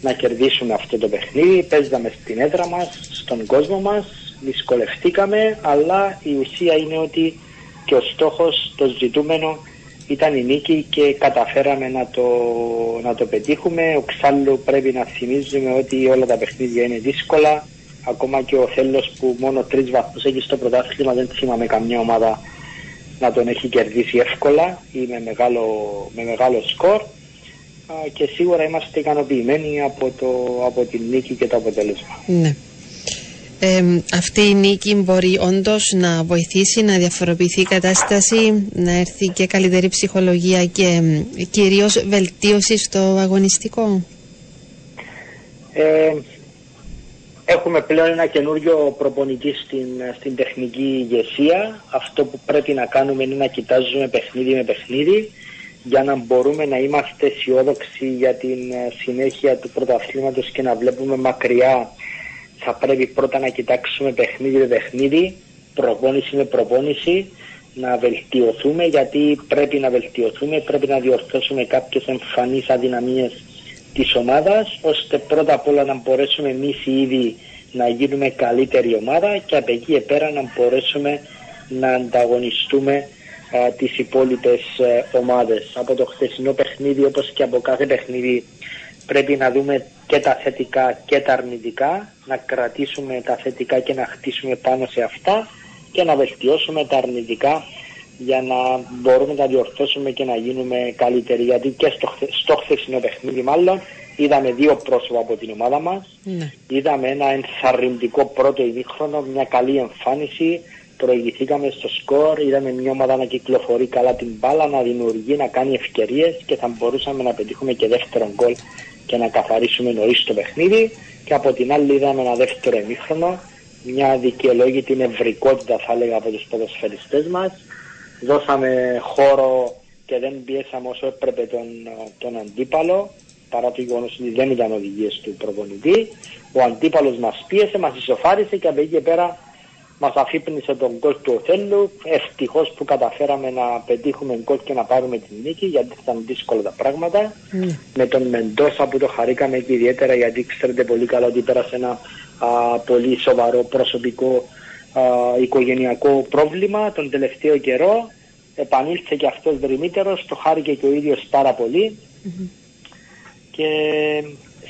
να κερδίσουμε αυτό το παιχνίδι. Παίζαμε στην έδρα μας, στον κόσμο μας, δυσκολευτήκαμε, αλλά η ουσία είναι ότι και ο στόχος, το ζητούμενο ήταν η νίκη και καταφέραμε να το, να το πετύχουμε. Εξάλλου πρέπει να θυμίζουμε ότι όλα τα παιχνίδια είναι δύσκολα. Ακόμα και ο Θέλος που μόνο τρεις βαθμούς έχει στο πρωτάθλημα δεν θυμάμαι καμιά ομάδα να τον έχει κερδίσει εύκολα ή με μεγάλο, με μεγάλο σκορ και σίγουρα είμαστε ικανοποιημένοι από, το, από την νίκη και το αποτέλεσμα. Ναι αυτή η νίκη μπορεί όντως να βοηθήσει να διαφοροποιηθεί η κατάσταση, να έρθει και καλύτερη ψυχολογία και κυρίως βελτίωση στο αγωνιστικό; Ε, έχουμε πλέον ένα καινούριο προπονητή στην, στην τεχνική ηγεσία. Αυτό που πρέπει να κάνουμε είναι να κοιτάζουμε παιχνίδι με παιχνίδι για να μπορούμε να είμαστε αισιόδοξοι για την ε, συνέχεια του πρωταθλήματος και να βλέπουμε μακριά θα πρέπει πρώτα να κοιτάξουμε παιχνίδι με παιχνίδι, προπόνηση με προπόνηση, να βελτιωθούμε γιατί πρέπει να βελτιωθούμε, πρέπει να διορθώσουμε κάποιες εμφανείς αδυναμίες της ομάδας ώστε πρώτα απ' όλα να μπορέσουμε εμείς ήδη να γίνουμε καλύτερη ομάδα και από εκεί πέρα να μπορέσουμε να ανταγωνιστούμε α, τις υπόλοιπες ε, ομάδες. Από το χθεσινό παιχνίδι όπως και από κάθε παιχνίδι πρέπει να δούμε και τα θετικά και τα αρνητικά, να κρατήσουμε τα θετικά και να χτίσουμε πάνω σε αυτά και να βελτιώσουμε τα αρνητικά για να μπορούμε να διορθώσουμε και να γίνουμε καλύτεροι. Γιατί και στο, στο χθεσινό παιχνίδι μάλλον είδαμε δύο πρόσωπα από την ομάδα μας. Ναι. Είδαμε ένα ενθαρρυντικό πρώτο ημίχρονο, μια καλή εμφάνιση, προηγηθήκαμε στο σκορ, είδαμε μια ομάδα να κυκλοφορεί καλά την μπάλα, να δημιουργεί, να κάνει ευκαιρίες και θα μπορούσαμε να πετύχουμε και δεύτερο γκολ και να καθαρίσουμε νωρίς το παιχνίδι και από την άλλη είδαμε ένα δεύτερο ημίχρονο, μια δικαιολόγητη νευρικότητα θα έλεγα από τους ποδοσφαιριστές μας. Δώσαμε χώρο και δεν πιέσαμε όσο έπρεπε τον, τον αντίπαλο παρά το γεγονός ότι δεν ήταν οδηγίες του προπονητή. Ο αντίπαλος μας πίεσε, μας ισοφάρισε και από εκεί και πέρα μας αφύπνισε τον γκολ του Οθέλου. Ευτυχώς που καταφέραμε να πετύχουμε γκολ και να πάρουμε την νίκη, γιατί ήταν δύσκολα τα πράγματα. Mm. Με τον Μεντόσα που το χαρήκαμε και ιδιαίτερα, γιατί ξέρετε πολύ καλά ότι πέρασε ένα α, πολύ σοβαρό προσωπικό α, οικογενειακό πρόβλημα τον τελευταίο καιρό. Επανήλθε και αυτός δρυμύτερος, το χάρηκε και ο ίδιος πάρα πολύ. Mm-hmm. Και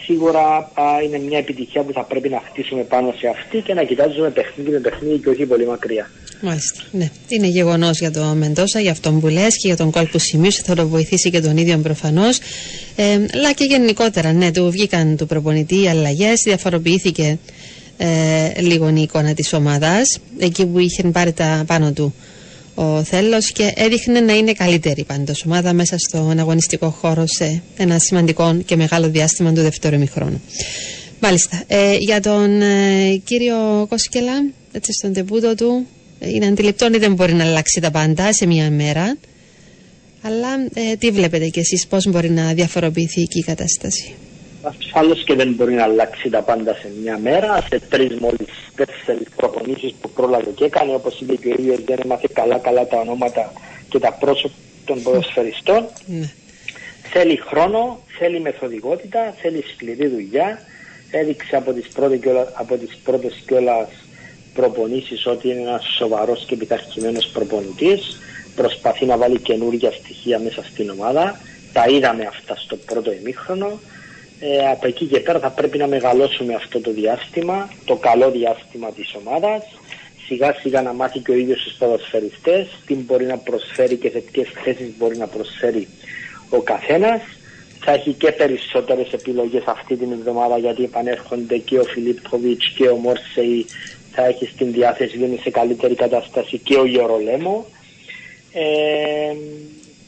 σίγουρα είναι μια επιτυχία που θα πρέπει να χτίσουμε πάνω σε αυτή και να κοιτάζουμε παιχνίδι με παιχνίδι και όχι πολύ μακριά. Μάλιστα. Ναι. Είναι γεγονός για τον Μεντόσα, για αυτόν που λες και για τον κόλ που σημείωσε. Θα το βοηθήσει και τον ίδιο προφανώς. Ε, αλλά και γενικότερα, ναι, του βγήκαν του προπονητή αλλαγές, διαφοροποιήθηκε ε, λίγο η εικόνα της ομάδας. Εκεί που είχε πάρει τα πάνω του ο Θέλος και έδειχνε να είναι καλύτερη πάντως ομάδα μέσα στον αγωνιστικό χώρο σε ένα σημαντικό και μεγάλο διάστημα του δεύτερου ημιχρόνου. Μάλιστα. Ε, για τον ε, κύριο Κόσκελα, έτσι στον τεπούτο του, είναι αντιληπτό ότι δεν μπορεί να αλλάξει τα πάντα σε μία μέρα. Αλλά ε, τι βλέπετε κι εσείς, πώς μπορεί να διαφοροποιηθεί η κατάσταση; Ασφαλώς και δεν μπορεί να αλλάξει τα πάντα σε μια μέρα. Σε τρεις μόλις τέσσερις προπονήσεις που πρόλαβε και έκανε, όπως είπε και ο ίδιος, δεν έμαθε καλά-καλά τα ονόματα και τα πρόσωπα των ποδοσφαιριστών. Ναι. Θέλει χρόνο, θέλει μεθοδικότητα, θέλει σκληρή δουλειά. Έδειξε από τις πρώτες, από τις πρώτες κιόλας προπονήσεις ότι είναι ένας σοβαρός και πειθαρχημένος προπονητής. Προσπαθεί να βάλει καινούργια στοιχεία μέσα στην ομάδα. Τα είδαμε αυτά στο πρώτο ημίχρονο. Ε, από εκεί και πέρα θα πρέπει να μεγαλώσουμε αυτό το διάστημα, το καλό διάστημα της ομάδας, σιγά σιγά να μάθει και ο ίδιος στους ποδοσφαιριστές, τι μπορεί να προσφέρει και σε ποιες θέσεις μπορεί να προσφέρει ο καθένας. Θα έχει και περισσότερες επιλογές αυτή την εβδομάδα γιατί επανέρχονται και ο Φιλίπποβιτς και ο Μόρσεϊ θα έχει στην διάθεση, είναι σε καλύτερη κατάσταση και ο Γιωρολέμο. Ε,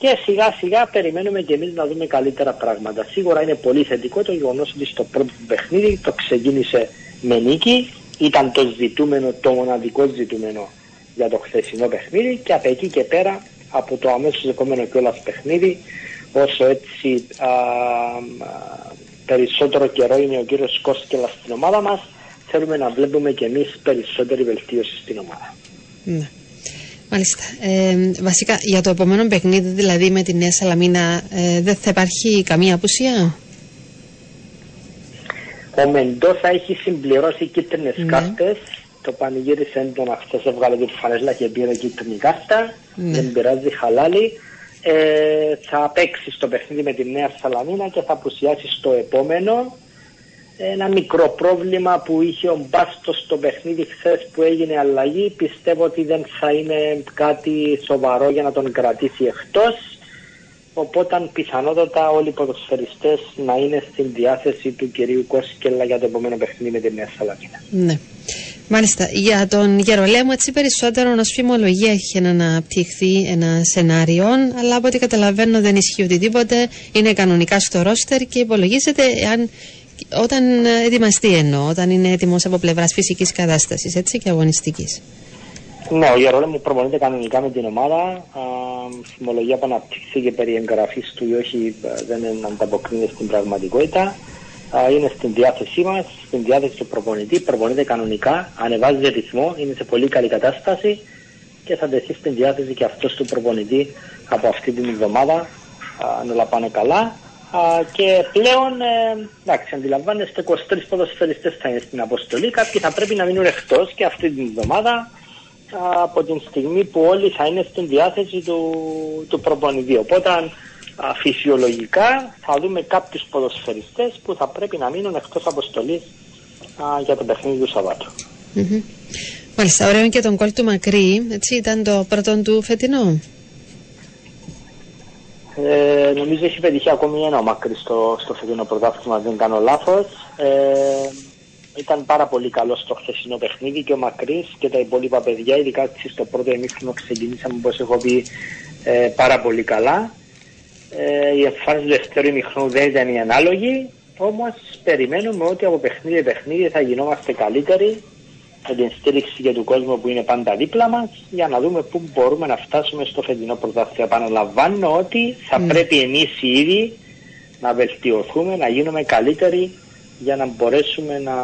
και σιγά σιγά περιμένουμε και εμείς να δούμε καλύτερα πράγματα. Σίγουρα είναι πολύ θετικό το γεγονός ότι στο πρώτο παιχνίδι το ξεκίνησε με νίκη, ήταν το ζητούμενο, το μοναδικό ζητούμενο για το χθεσινό παιχνίδι και από εκεί και πέρα από το αμέσως επόμενο κιόλας παιχνίδι όσο έτσι α, περισσότερο καιρό είναι ο κύριος Κώστηλας στην ομάδα μας θέλουμε να βλέπουμε και εμείς περισσότερη βελτίωση στην ομάδα. Ναι. Μάλιστα. Ε, βασικά για το επόμενο παιχνίδι, δηλαδή με τη Νέα Σαλαμίνα, ε, δεν θα υπάρχει καμία απουσία; Ο Μεντόσα έχει συμπληρώσει κίτρινες ναι. κάρτες. Το πανηγύρισε έντονα χθες. Έβγαλε την φανέλα και πήρε κίτρινη κάρτα. Ναι. Δεν πειράζει, χαλάλι. Ε, θα παίξει στο παιχνίδι με τη Νέα Σαλαμίνα και θα απουσιάσει στο επόμενο ένα μικρό πρόβλημα που είχε ο Μπάστος στο παιχνίδι χθες που έγινε αλλαγή. Πιστεύω ότι δεν θα είναι κάτι σοβαρό για να τον κρατήσει εκτός. Οπότε πιθανότατα όλοι οι ποδοσφαιριστές να είναι στην διάθεση του κυρίου Κόσκελα για το επόμενο παιχνίδι με τη Νέα Σαλαμίνα. Ναι. Μάλιστα. Για τον Γερολέμο, έτσι περισσότερο ως φημολογία έχει να αναπτυχθεί ένα σενάριο, αλλά από ό,τι καταλαβαίνω δεν ισχύει οτιδήποτε. Είναι κανονικά στο ρόστερ και υπολογίζεται αν όταν ετοιμαστεί εννοώ, όταν είναι έτοιμος από πλευράς φυσικής κατάστασης έτσι και αγωνιστικής. Ναι, ο Γερόλεμο προπονείται κανονικά με την ομάδα. Θυμολογία που αναπτύχθηκε περί εγγραφής του ή όχι δεν ανταποκρίνεται στην πραγματικότητα. Α, είναι στην διάθεσή μας, στην διάθεση του προπονητή. Προπονείται κανονικά, ανεβάζει ρυθμό, είναι σε πολύ καλή κατάσταση και θα τεθεί στην διάθεση και αυτός του προπονητή από αυτή την εβδομάδα. Αν όλα πάνε καλά. Και πλέον, ε, εντάξει, αντιλαμβάνεστε, 23 ποδοσφαιριστές θα είναι στην αποστολή. Κάποιοι θα πρέπει να μείνουν εκτός και αυτή την εβδομάδα από την στιγμή που όλοι θα είναι στην διάθεση του, του προπονητή. Οπότε, α, φυσιολογικά θα δούμε κάποιους ποδοσφαιριστές που θα πρέπει να μείνουν εκτός αποστολής για το παιχνίδι του σαββατου mm-hmm. Μάλιστα, ωραίο και τον κόλ του Μακρύ, έτσι ήταν το πρώτο του φετινό. Ε, νομίζω έχει πετύχει ακόμη ένα Μακρύ στο, στο φετινό πρωτάθλημα, δεν κάνω λάθος. Ε, ήταν πάρα πολύ καλό στο χθεσινό παιχνίδι και ο Μακρύς και τα υπόλοιπα παιδιά, ειδικά στο πρώτο εμίχρονο ξεκινήσαμε όπως έχω πει ε, πάρα πολύ καλά. Ε, η εμφάνιση του δεύτερου ημιχρόνου δεν ήταν η ανάλογη, όμως περιμένουμε ότι από παιχνίδι παιχνίδι θα γινόμαστε καλύτεροι με την στήριξη και του κόσμου που είναι πάντα δίπλα μας για να δούμε πού μπορούμε να φτάσουμε στο φετινό πρωτάθλημα. Επαναλαμβάνω ότι θα mm. πρέπει εμείς οι ίδιοι να βελτιωθούμε, να γίνουμε καλύτεροι για να μπορέσουμε να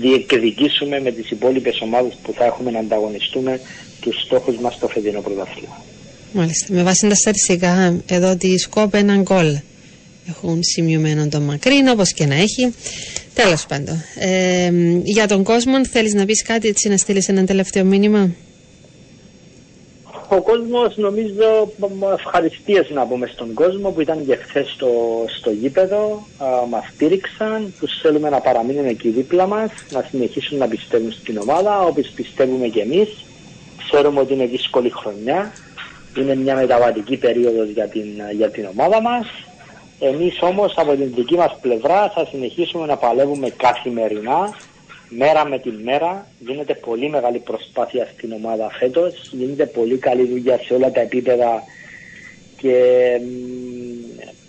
διεκδικήσουμε με τις υπόλοιπες ομάδες που θα έχουμε να ανταγωνιστούμε τους στόχους μας στο φετινό πρωτάθλημα. Μάλιστα. Με βάση τα στατιστικά εδώ ότι σκόπε έναν γκολ έχουν σημειωμένο το μακρύν όπως και να έχει. Τέλος πάντων. Ε, για τον κόσμο θέλεις να πεις κάτι έτσι να στείλεις ένα τελευταίο μήνυμα; Ο κόσμος νομίζω ευχαριστίες να πούμε στον κόσμο που ήταν και χθες στο, στο γήπεδο, α, μας στήριξαν, τους θέλουμε να παραμείνουν εκεί δίπλα μας, να συνεχίσουν να πιστεύουν στην ομάδα, όπως πιστεύουμε και εμείς. Ξέρουμε ότι είναι δύσκολη χρονιά, είναι μια μεταβατική περίοδος για την, για την ομάδα μας. Εμείς όμως από την δική μας πλευρά θα συνεχίσουμε να παλεύουμε καθημερινά μέρα με τη μέρα. Γίνεται πολύ μεγάλη προσπάθεια στην ομάδα φέτος. Γίνεται πολύ καλή δουλειά σε όλα τα επίπεδα και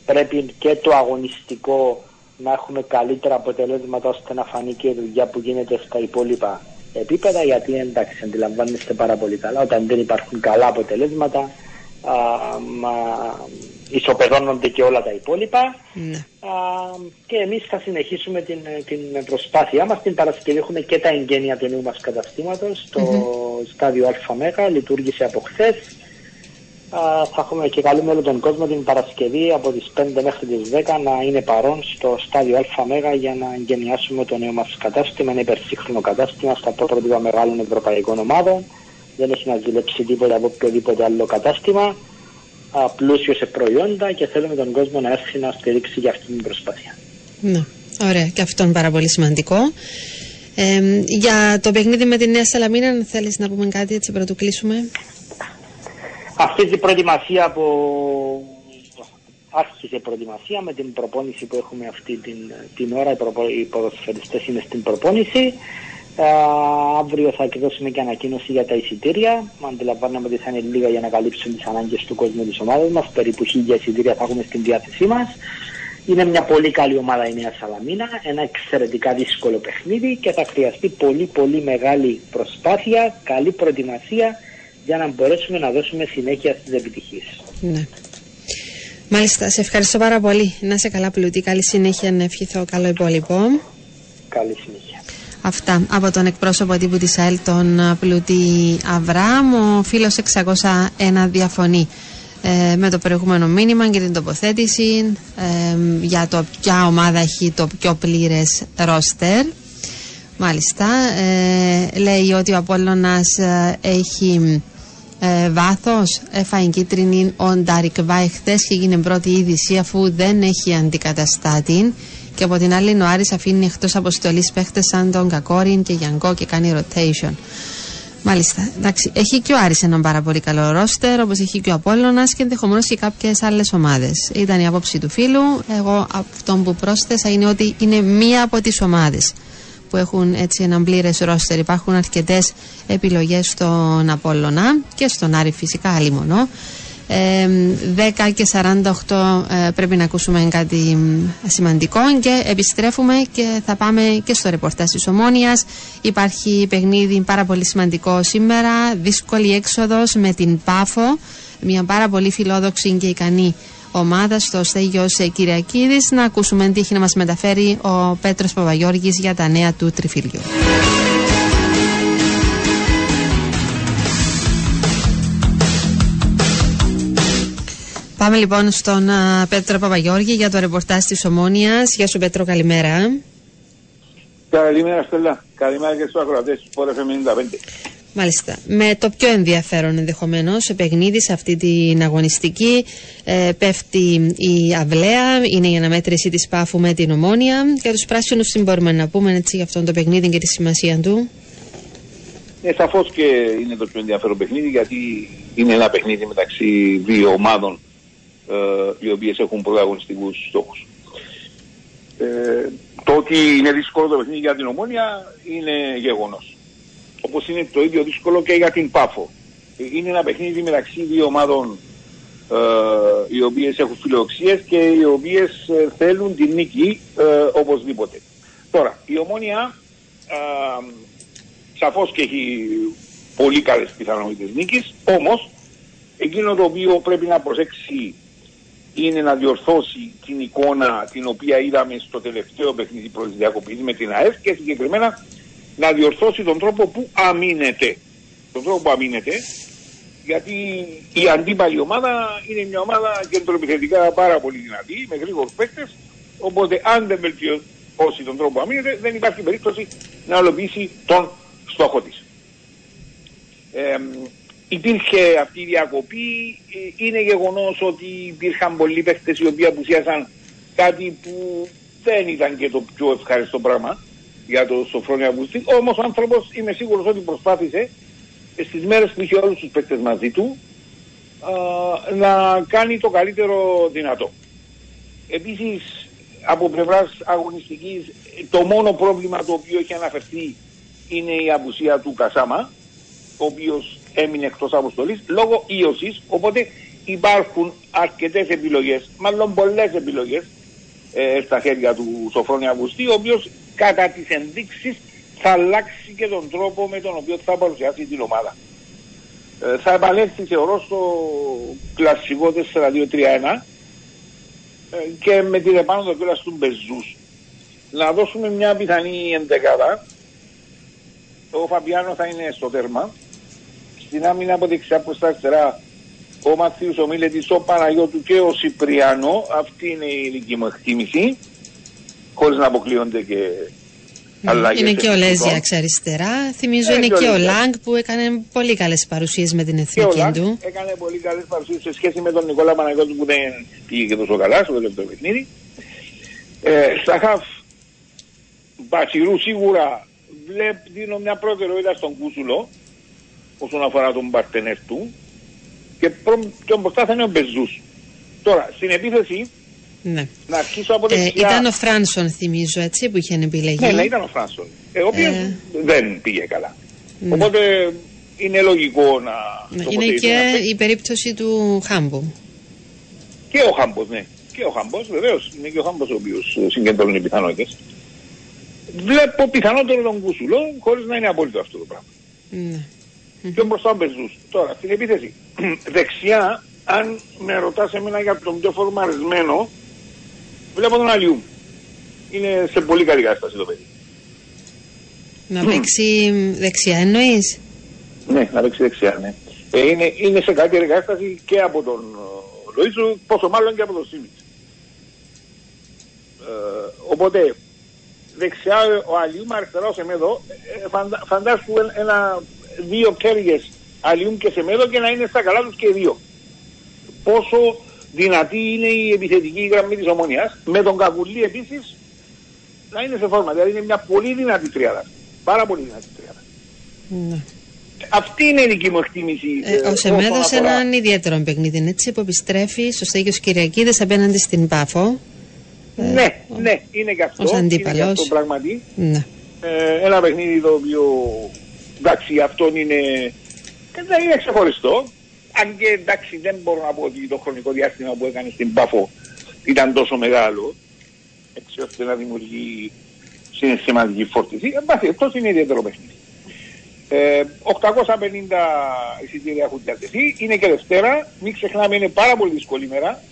πρέπει και το αγωνιστικό να έχουμε καλύτερα αποτελέσματα ώστε να φανεί και η δουλειά που γίνεται στα υπόλοιπα επίπεδα γιατί εντάξει αντιλαμβάνεστε πάρα πολύ καλά όταν δεν υπάρχουν καλά αποτελέσματα α, μα, ισοπεδώνονται και όλα τα υπόλοιπα ναι. α, και εμείς θα συνεχίσουμε την, την προσπάθειά μας. Την Παρασκευή έχουμε και τα εγγένεια του νέου μας καταστήματος στο mm-hmm. στάδιο ΑΜΕΓΑ, λειτουργήσε από χθες. θα έχουμε και καλούμε όλο τον κόσμο την Παρασκευή από τις 5 μέχρι τις 10 να είναι παρόν στο στάδιο ΑΜΕΓΑ για να εγγενιάσουμε το νέο μας κατάστημα, ένα υπερσύγχρονο κατάστημα στα πρότυπα μεγάλων ευρωπαϊκών ομάδων. Δεν έχει να ζηλέψει τίποτα από οποιοδήποτε άλλο κατάστημα πλούσιο σε προϊόντα και θέλουμε τον κόσμο να έρθει να στηρίξει για αυτή την προσπάθεια. Ναι, ωραία. Και αυτό είναι πάρα πολύ σημαντικό. Ε, για το παιχνίδι με τη Νέα Σαλαμίνα, αν θέλεις να πούμε κάτι έτσι πρωτού κλείσουμε. Αυτή την προετοιμασία που άρχισε η προετοιμασία με την προπόνηση που έχουμε αυτή την, την ώρα, οι ποδοσφαιριστές είναι στην προπόνηση. Uh, αύριο θα εκδώσουμε και ανακοίνωση για τα εισιτήρια. Αντιλαμβάνομαι ότι θα είναι λίγα για να καλύψουν τις ανάγκες του κόσμου της ομάδας μας. Περίπου χίλια εισιτήρια θα έχουμε στην διάθεσή μας. Είναι μια πολύ καλή ομάδα η Νέα Σαλαμίνα, ένα εξαιρετικά δύσκολο παιχνίδι και θα χρειαστεί πολύ πολύ μεγάλη προσπάθεια, καλή προετοιμασία για να μπορέσουμε να δώσουμε συνέχεια στις επιτυχίες. Ναι. Μάλιστα, σε ευχαριστώ πάρα πολύ. Να είσαι καλά πλούτη. Καλή συνέχεια να ευχηθώ καλό υπόλοιπο. Καλή συνέχεια. Αυτά από τον εκπρόσωπο τύπου της ΑΕΛ, τον Πλούτη Αβραάμ. Ο φίλος 601 διαφωνεί ε, με το προηγούμενο μήνυμα και την τοποθέτηση ε, για το ποια ομάδα έχει το πιο πλήρες ρόστερ. Μάλιστα, ε, λέει ότι ο Απόλλωνας έχει ε, βάθος, έφαγε κίτρινη ο Ντάρικ Βάι χθες και έγινε πρώτη είδηση αφού δεν έχει αντικαταστάτη και από την άλλη ο Άρης αφήνει εκτός αποστολής παίχτες σαν τον Κακόριν και Γιανκό και κάνει rotation. Μάλιστα. Εντάξει, έχει και ο Άρης έναν πάρα πολύ καλό ρόστερ, όπως έχει και ο Απόλλωνας και ενδεχομένως και κάποιες άλλες ομάδες. Ήταν η άποψη του φίλου. Εγώ αυτό που πρόσθεσα είναι ότι είναι μία από τις ομάδες που έχουν έτσι έναν πλήρες ρόστερ. Υπάρχουν αρκετές επιλογές στον Απόλλωνα και στον Άρη φυσικά, άλλη μονό. 10 και 48 ε, πρέπει να ακούσουμε κάτι σημαντικό και επιστρέφουμε και θα πάμε και στο ρεπορτάζ της Ομόνιας υπάρχει παιχνίδι πάρα πολύ σημαντικό σήμερα δύσκολη έξοδος με την Πάφο μια πάρα πολύ φιλόδοξη και ικανή ομάδα στο Στέγιος Κυριακίδης να ακούσουμε τι έχει να μας μεταφέρει ο Πέτρος Παπαγιώργης για τα νέα του τριφύλιου. Πάμε λοιπόν στον α, Πέτρο Παπαγιώργη για το ρεπορτάζ της Ομόνιας. Γεια σου Πέτρο, καλημέρα. Καλημέρα Στέλλα. Καλημέρα και στους ακροατές του Sport FM 95. Μάλιστα. Με το πιο ενδιαφέρον ενδεχομένως σε παιχνίδι σε αυτή την αγωνιστική ε, πέφτει η αυλαία, είναι η αναμέτρηση της Πάφου με την Ομόνια. Για τους πράσινους τι μπορούμε να πούμε έτσι, για αυτό το παιχνίδι και τη σημασία του; Ε, Σαφώς και είναι το πιο ενδιαφέρον παιχνίδι γιατί είναι ένα παιχνίδι μεταξύ δύο ομάδων ε, οι οποίες έχουν πρωταγωνιστικούς στόχους. Ε, το ότι είναι δύσκολο το παιχνίδι για την Ομόνια είναι γεγονός. Όπως είναι το ίδιο δύσκολο και για την Πάφο. Ε, είναι ένα παιχνίδι μεταξύ δύο ομάδων ε, οι οποίες έχουν φιλοξίες και οι οποίες ε, θέλουν την νίκη ε, οπωσδήποτε. Τώρα, η Ομόνια ε, σαφώς και έχει πολύ καλές πιθανότητες νίκης, όμως εκείνο το οποίο πρέπει να προσέξει είναι να διορθώσει την εικόνα την οποία είδαμε στο τελευταίο παιχνίδι προς διακοπής με την ΑΕΦ και συγκεκριμένα να διορθώσει τον τρόπο που αμήνεται. Τον τρόπο που αμήνεται, γιατί η αντίπαλη ομάδα είναι μια ομάδα κεντροεπιθετικά πάρα πολύ δυνατή, με γρήγορους παίκτες, οπότε αν δεν βελτιώσει τον τρόπο που αμήνεται, δεν υπάρχει περίπτωση να ολοποιήσει τον στόχο της. Ε, υπήρχε αυτή η διακοπή, ε, είναι γεγονός ότι υπήρχαν πολλοί παίχτες οι οποίοι απουσίασαν κάτι που δεν ήταν και το πιο ευχαριστώ πράγμα για το Σοφρόνιο Αυγουστή, όμως ο άνθρωπος είμαι σίγουρος ότι προσπάθησε στις μέρες που είχε όλους τους παίχτες μαζί του α, να κάνει το καλύτερο δυνατό. Επίσης από πλευράς αγωνιστικής το μόνο πρόβλημα το οποίο έχει αναφερθεί είναι η απουσία του Κασάμα, ο οποίος έμεινε εκτός αποστολής λόγω ίωσης, οπότε υπάρχουν αρκετές επιλογές, μάλλον πολλές επιλογές ε, στα χέρια του Σοφρόνη Αυγουστή, ο οποίος κατά τις ενδείξεις θα αλλάξει και τον τρόπο με τον οποίο θα παρουσιάσει την ομάδα. Ε, θα επανέλθει θεωρώ στο κλασικό 4-2-3-1 ε, και με την επάνω κιόλας του Μπεζούς. Να δώσουμε μια πιθανή εντεκάδα ο Φαμπιάνο θα είναι στο τέρμα. Στην άμυνα από δεξιά προς τα αριστερά ο Μαθίους, ο Μίλετης, ο Παναγιώτου και ο Σιπριάνο. Αυτή είναι η δική μου εκτίμηση. Χωρίς να αποκλείονται και ναι, αλλαγές. Είναι και ο Λέζιαξ αριστερά. Θυμίζω είναι, και, ο Λάγκ που έκανε πολύ καλές παρουσίες με την εθνική και του. Έκανε πολύ καλές παρουσίες σε σχέση με τον Νικόλα Παναγιώτου που δεν πήγε και τόσο καλά στο τελευταίο παιχνίδι. Ε, στα χαφ Μπασιρού σίγουρα βλέπ, δίνω μια προτεραιότητα στον Κούσουλο όσον αφορά τον παρτενέρ του και πιο μπροστά θα είναι ο Μπεζούς. Τώρα, στην επίθεση ναι. να αρχίσω από δεξιά. Ε, ήταν ο Φράνσον θυμίζω έτσι που είχε επιλεγεί. Ναι, ναι, ήταν ο Φράνσον. Ε, ο οποίος ε... δεν πήγε καλά. Ναι. Οπότε είναι λογικό να... Ναι, είναι και η περίπτωση του Χάμπου. Και ο Χάμπος, ναι. Και ο Χάμπος, βεβαίως. Είναι και ο Χάμπος ο οποίος συγκεντρώνει πιθανότητες βλέπω πιθανότερο τον Κούσουλο χωρίς να είναι απόλυτο αυτό το πράγμα. Ναι. Και μπροστά Μπεζούς. Τώρα, στην επίθεση. Δεξιά, αν με ρωτάς εμένα για τον πιο φορμαρισμένο, βλέπω τον Αλιού. Είναι σε πολύ καλή κατάσταση το παιδί. Να παίξει δεξιά εννοείς; Ναι, να παίξει δεξιά, ναι. Ε, είναι, είναι σε καλύτερη κατάσταση και από τον ε, Λοΐσου, πόσο μάλλον και από τον Σίμιτς. Ε, οπότε δεξιά ο Αλιούμ, αριστερά ο Σεμέδο, ε, φαντα, φαντάσου ένα, δύο κέρδες Αλιούμ και Σεμέδο και να είναι στα καλά τους και δύο. Πόσο δυνατή είναι η επιθετική γραμμή της Ομονίας, με τον Κακουλή επίσης να είναι σε φόρμα. Δηλαδή είναι μια πολύ δυνατή τριάδα. Πάρα πολύ δυνατή τριάδα. Ναι. Αυτή είναι η δική μου εκτίμηση. Ε, ε ο Σεμέδος σε έναν ιδιαίτερο παιχνίδι, έτσι, που επιστρέφει στο Στέγιο Κυριακίδη απέναντι στην Πάφο. Ε, ναι, ναι, είναι και αυτό. Ως αντίπαλος. Είναι και αυτό πράγματι. Ναι. Ε, ένα παιχνίδι το οποίο εντάξει αυτό είναι, δεν είναι ξεχωριστό. Αν και εντάξει δεν μπορώ να πω ότι το χρονικό διάστημα που έκανε στην Πάφο ήταν τόσο μεγάλο έτσι ώστε να δημιουργεί συναισθηματική φόρτιση. Εν πάση αυτός είναι ιδιαίτερο παιχνίδι. Ε, 850 εισιτήρια έχουν διατεθεί, είναι και Δευτέρα, μην ξεχνάμε είναι πάρα πολύ δύσκολη μέρα.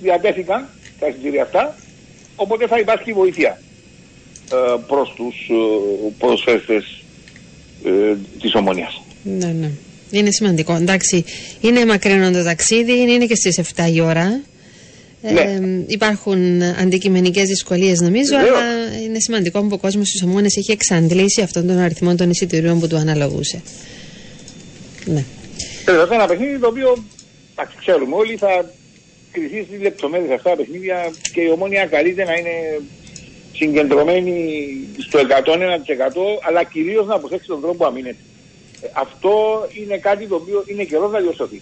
Διατέθηκαν τα εισιτήρια αυτά, οπότε θα υπάρχει βοήθεια ε, προς τους ε, ποδοσφαίρτες ε, της Ομονίας. Ναι, ναι. Είναι σημαντικό. Εντάξει, είναι μακρινό το ταξίδι, είναι και στις 7 η ώρα. Ναι. Ε, υπάρχουν αντικειμενικές δυσκολίες νομίζω, Βεβαίως. αλλά είναι σημαντικό που ο κόσμος στις ομόνες έχει εξαντλήσει αυτόν τον αριθμό των εισιτηρίων που του αναλογούσε. Ναι. Βέβαια, ένα παιχνίδι το οποίο εντάξει, ξέρουμε όλοι θα κρυθεί στις λεπτομέρειες αυτά τα παιχνίδια και η ομόνια καλείται να είναι συγκεντρωμένη στο 101% αλλά κυρίως να προσέξει τον τρόπο που αμήνεται. Ε, Αυτό είναι κάτι το οποίο είναι καιρός να διορθωθεί.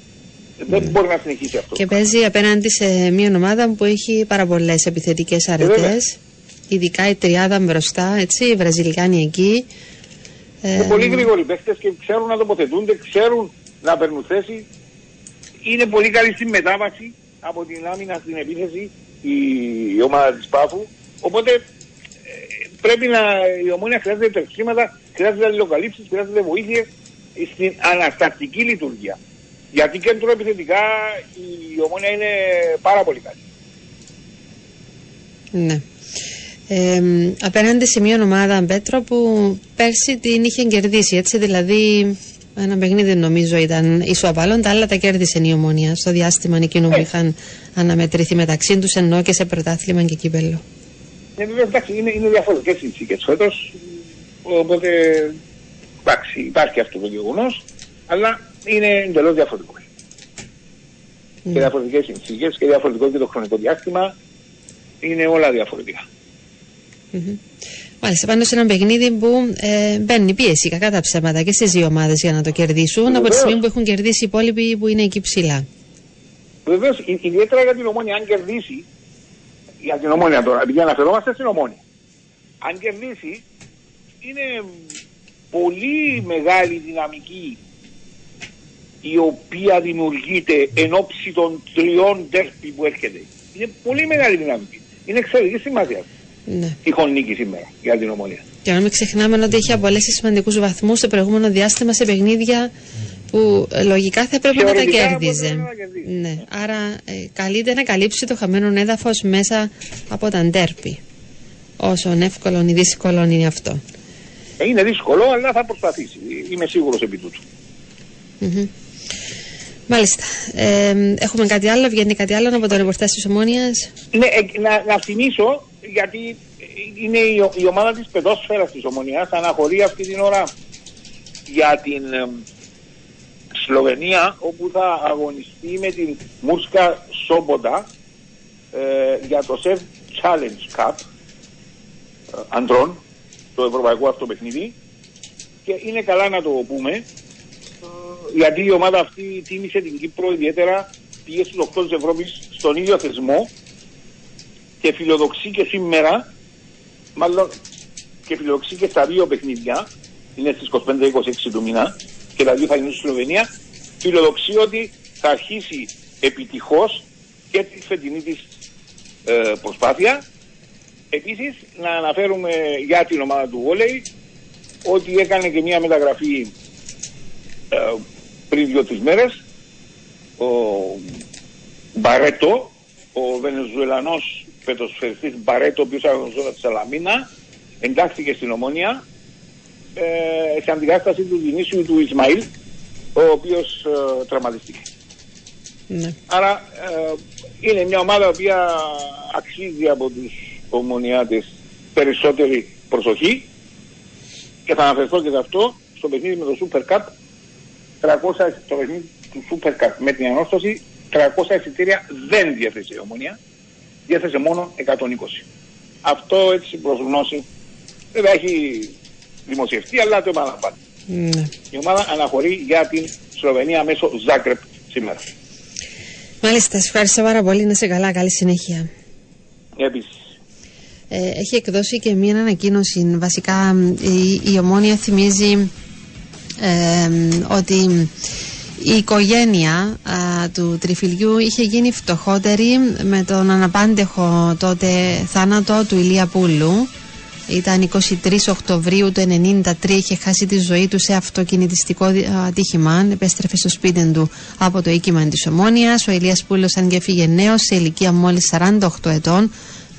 Δεν μπορεί να συνεχίσει αυτό. Και παίζει απέναντι σε μια ομάδα που έχει πάρα πολλές επιθετικές αρετές. βέβαια. Ειδικά η τριάδα μπροστά, έτσι, οι Βραζιλικάνοι εκεί. Ε, Είναι πολύ γρήγοροι παίχτες και ξέρουν να τοποθετούνται, ξέρουν να παίρνουν θέση. Είναι πολύ καλή στην μετάβαση από την άμυνα στην επίθεση η, η ομάδα της Πάφου. Οπότε ε, πρέπει να, η ομόνια χρειάζεται τρεξίματα, χρειάζεται αλληλοκαλύψεις, χρειάζεται βοήθειες στην αναστατική λειτουργία. Γιατί κέντρο επιθετικά η ομόνια είναι πάρα πολύ καλή. Ναι. Ε, απέναντι σε μια ομάδα Πέτρο που πέρσι την είχε κερδίσει έτσι δηλαδή ένα παιχνίδι νομίζω ήταν ισοαπαλών τα άλλα τα κέρδισε η ομόνια στο διάστημα εκείνο που Ε. είχαν αναμετρηθεί μεταξύ τους ενώ και σε πρωτάθλημα και κύπελο Ναι, βέβαια, εντάξει, είναι, είναι διαφορετικές συνθήκες φέτος, οπότε εντάξει, υπάρχει αυτό το γεγονός, αλλά είναι εντελώς διαφορετικό. Και διαφορετικές συνθήκες και διαφορετικό και το χρονικό διάστημα, είναι όλα διαφορετικά. Μμμ. Μάλιστα, πάνω σε ένα παιχνίδι που ε, μπαίνει πίεση κακά τα ψέματα και στις δύο ομάδες για να το κερδίσουν από τη Βεβαίως. στιγμή που έχουν κερδίσει οι υπόλοιποι που είναι εκεί ψηλά. Βεβαίως, ι- ιδιαίτερα για την ομόνια, αν κερδίσει, για την ομόνια τώρα, επειδή αναφερόμαστε στην ομόνια, αν κερδίσει, είναι πολύ μεγάλη δυναμική η οποία δημιουργείται εν ώψη των τριών τέρπι που έρχεται. Είναι πολύ μεγάλη δυναμική. Είναι εξαιρετική σημασία. Ναι. Τυχόν νίκη σήμερα για την ομόνια. Και να μην ξεχνάμε ότι έχει απολέσει σημαντικούς βαθμούς στο προηγούμενο διάστημα σε παιχνίδια που ε, λογικά θα έπρεπε να τα Θεωρητικά θα κέρδιζε. έπρεπε να τα κερδίσει. Ναι. Άρα ε, καλείται να καλύψει το χαμένο έδαφος μέσα από τα ντέρπι. Όσο εύκολο ή δύσκολο είναι αυτό. Ε, Είναι δύσκολο, αλλά θα προσπαθήσει. Είμαι σίγουρος επί τούτου. Μμμ. Μάλιστα. Ε, έχουμε κάτι άλλο, βγαίνει κάτι άλλο από το ρεπορτάζ της Ομόνιας; Ναι, ε, να, να θυμίσω, γιατί είναι η, ο- η ομάδα της παιδόσφαιρας της Ομονιάς, αναχωρεί αυτή την ώρα για την ε, Σλοβενία, όπου θα αγωνιστεί με την Μούρσκα Σόμποτα ε, για το Σεφ Challenge Cup ε, αντρών, το ευρωπαϊκό αυτό παιχνίδι. Και είναι καλά να το πούμε, ε, γιατί η ομάδα αυτή τίμησε την Κύπρο ιδιαίτερα, πήγε στους 8 της Ευρώπης στον ίδιο θεσμό και φιλοδοξεί και σήμερα, μάλλον και φιλοδοξεί και στα δύο παιχνίδια, είναι στις 25-26 του μήνα και τα δύο θα είναι στη Σλοβενία, φιλοδοξεί ότι θα αρχίσει επιτυχώς και τη φετινή της ε, προσπάθεια. Επίσης, να αναφέρουμε για την ομάδα του Βόλεϊ ότι έκανε και μια μεταγραφή ε, πριν δύο-τρεις μέρες ο Μπαρέτο, ο Βενεζουελανός πετοσφαιριστής Μπαρέτο, ο οποίος αγωνιζόταν στη Σαλαμίνα, εντάχθηκε στην Ομόνια ε, σε αντικατάσταση του Τυνήσιου του Ισμαήλ, ο οποίος ε, τραυματίστηκε. Ναι. Άρα ε, είναι μια ομάδα η οποία αξίζει από τους ομονιάτες περισσότερη προσοχή και θα αναφερθώ και σε αυτό στο παιχνίδι με το Super Cup 300, το παιχνίδι του Super Cup με την ανόρθωση 300 εισιτήρια δεν διέθεσε η ομονία διέθεσε μόνο 120 αυτό έτσι προς γνώση βέβαια έχει δημοσιευτεί αλλά το επαναλαμβάνω ναι. η ομάδα αναχωρεί για την Σλοβενία μέσω Ζάγκρεπ σήμερα Μάλιστα, σα ευχαριστώ πάρα πολύ. Να είσαι καλά, καλή συνέχεια. Επίσης. Ε, έχει εκδώσει και μία ανακοίνωση. Βασικά μ, η, η Ομόνια θυμίζει ε, μ, ότι η οικογένεια α, του τριφυλιού είχε γίνει φτωχότερη με τον αναπάντεχο τότε θάνατο του Ηλία Πούλου. Ήταν 23 Οκτωβρίου του 1993, είχε χάσει τη ζωή του σε αυτοκινητιστικό δι- ατύχημα. Επέστρεφε στο σπίτι του από το οίκημα της Ομόνιας. Ο Ηλίας Πούλος αν και έφυγε νέος σε ηλικία μόλις 48 ετών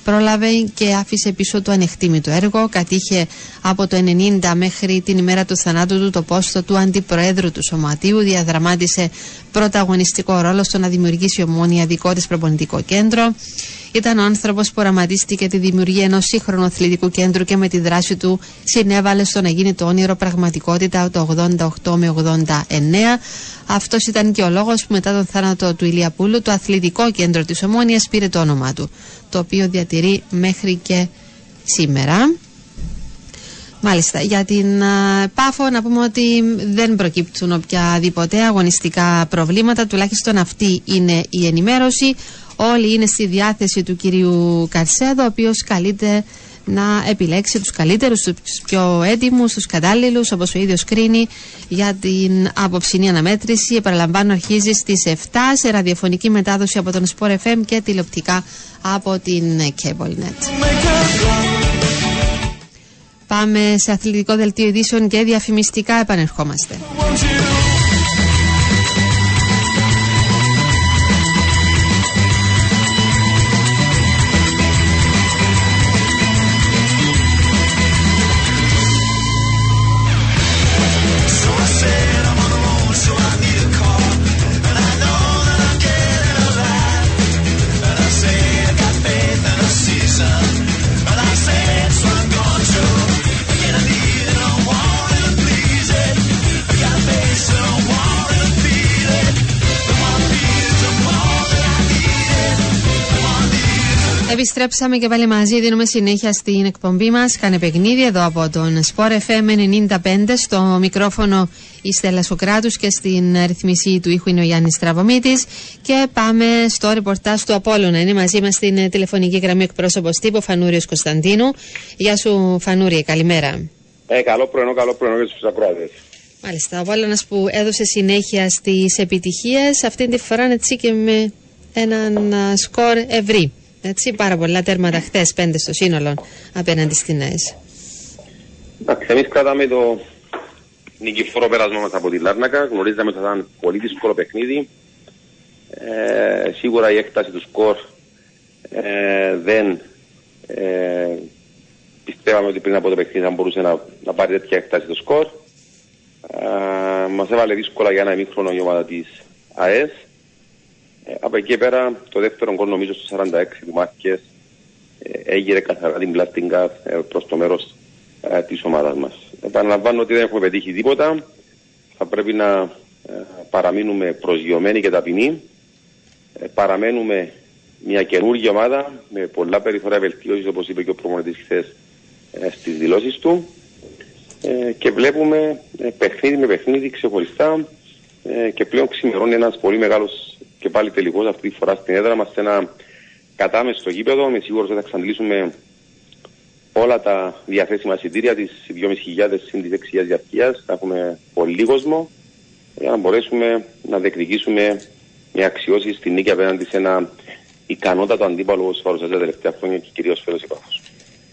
πρόλαβε και άφησε πίσω του ανεκτήμητο έργο. Κατήχε από το 90 μέχρι την ημέρα του θανάτου του το πόστο του αντιπροέδρου του Σωματείου. Διαδραμάτισε πρωταγωνιστικό ρόλο στο να δημιουργήσει ομόνια δικό της προπονητικό κέντρο. Ήταν ο άνθρωπος που οραματίστηκε τη δημιουργία ενός σύγχρονου αθλητικού κέντρου και με τη δράση του συνέβαλε στο να γίνει το όνειρο πραγματικότητα το 88 με 89. Αυτός ήταν και ο λόγος που μετά τον θάνατο του Ηλιαπούλου το αθλητικό κέντρο της Ομόνιας πήρε το όνομά του, το οποίο διατηρεί μέχρι και σήμερα. Μάλιστα, για την ΠΑΦΟ να πούμε ότι δεν προκύπτουν οποιαδήποτε αγωνιστικά προβλήματα, τουλάχιστον αυτή είναι η ενημέρωση. Όλοι είναι στη διάθεση του κυρίου Καρσέδο, ο οποίος καλείται να επιλέξει τους καλύτερους, τους πιο έτοιμους, τους κατάλληλους, όπως ο ίδιος κρίνει για την απόψινή αναμέτρηση. Επαναλαμβάνω, αρχίζει στις 7 σε ραδιοφωνική μετάδοση από τον Sport FM και τηλεοπτικά από την CableNet. Πάμε σε αθλητικό δελτίο ειδήσεων και διαφημιστικά επανερχόμαστε. Επιστρέψαμε και πάλι μαζί. Δίνουμε συνέχεια στην εκπομπή μας. Κάνε παιχνίδι εδώ από τον Sport FM 95. Στο μικρόφωνο η Στέλλα Σοκράτους και στην ρυθμισή του ήχου είναι ο Γιάννης Τραβομίτη. Και πάμε στο ρεπορτάζ του Απόλωνα. Είναι μαζί μας στην τηλεφωνική γραμμή εκπρόσωπος τύπου Φανούριος Κωνσταντίνου. Γεια σου, Φανούριε, καλημέρα. Ε, καλό πρωινό, καλό πρωινό για του ακροάτε. Μάλιστα. Ο Απόλωνα που έδωσε συνέχεια στις επιτυχίες, αυτή τη φορά έτσι και με έναν σκορ ευρύ. Έτσι, πάρα πολλά τέρματα χθες, πέντε στο σύνολο απέναντι στην ΑΕΣ. Εντάξει, εμείς κρατάμε το νικηφόρο πέρασμα μας από τη Λάρνακα. Γνωρίζαμε ότι θα ήταν πολύ δύσκολο παιχνίδι. Ε, σίγουρα η έκταση του σκορ ε, δεν ε, πιστεύαμε ότι πριν από το παιχνίδι θα μπορούσε να, να πάρει τέτοια έκταση το σκορ. Ε, μας έβαλε δύσκολα για ένα ημίχρονο η ομάδα της ΑΕΣ. Ε, από εκεί πέρα το δεύτερο γκολ νομίζω στο 46 του Μάρκες ε, έγινε καθαρά την πλάστιγκα ε, προς το μέρος ε, της ομάδας μας. Επαναλαμβάνω ότι δεν έχουμε πετύχει τίποτα. Θα πρέπει να ε, παραμείνουμε προσγειωμένοι και ταπεινοί. Ε, παραμένουμε μια καινούργια ομάδα με πολλά περιθώρια βελτίωσης όπως είπε και ο προμονητής χθες ε, στις δηλώσεις του ε, και βλέπουμε ε, παιχνίδι με παιχνίδι ξεχωριστά ε, και πλέον ξημερώνει ένας πολύ μεγάλος και πάλι τελικό αυτή τη φορά στην έδρα μας σε ένα κατάμεστο γήπεδο. Είμαι σίγουρος ότι θα εξαντλήσουμε όλα τα διαθέσιμα εισιτήρια της 2.500 συν της 6.000 διαρκείας. Θα έχουμε πολύ κόσμο για να μπορέσουμε να διεκδικήσουμε μια αξιώση στην νίκη απέναντι σε ένα ικανότατο αντίπαλο όπως παρουσιάζει τα τελευταία χρόνια και κυρίως φέτο επαφό.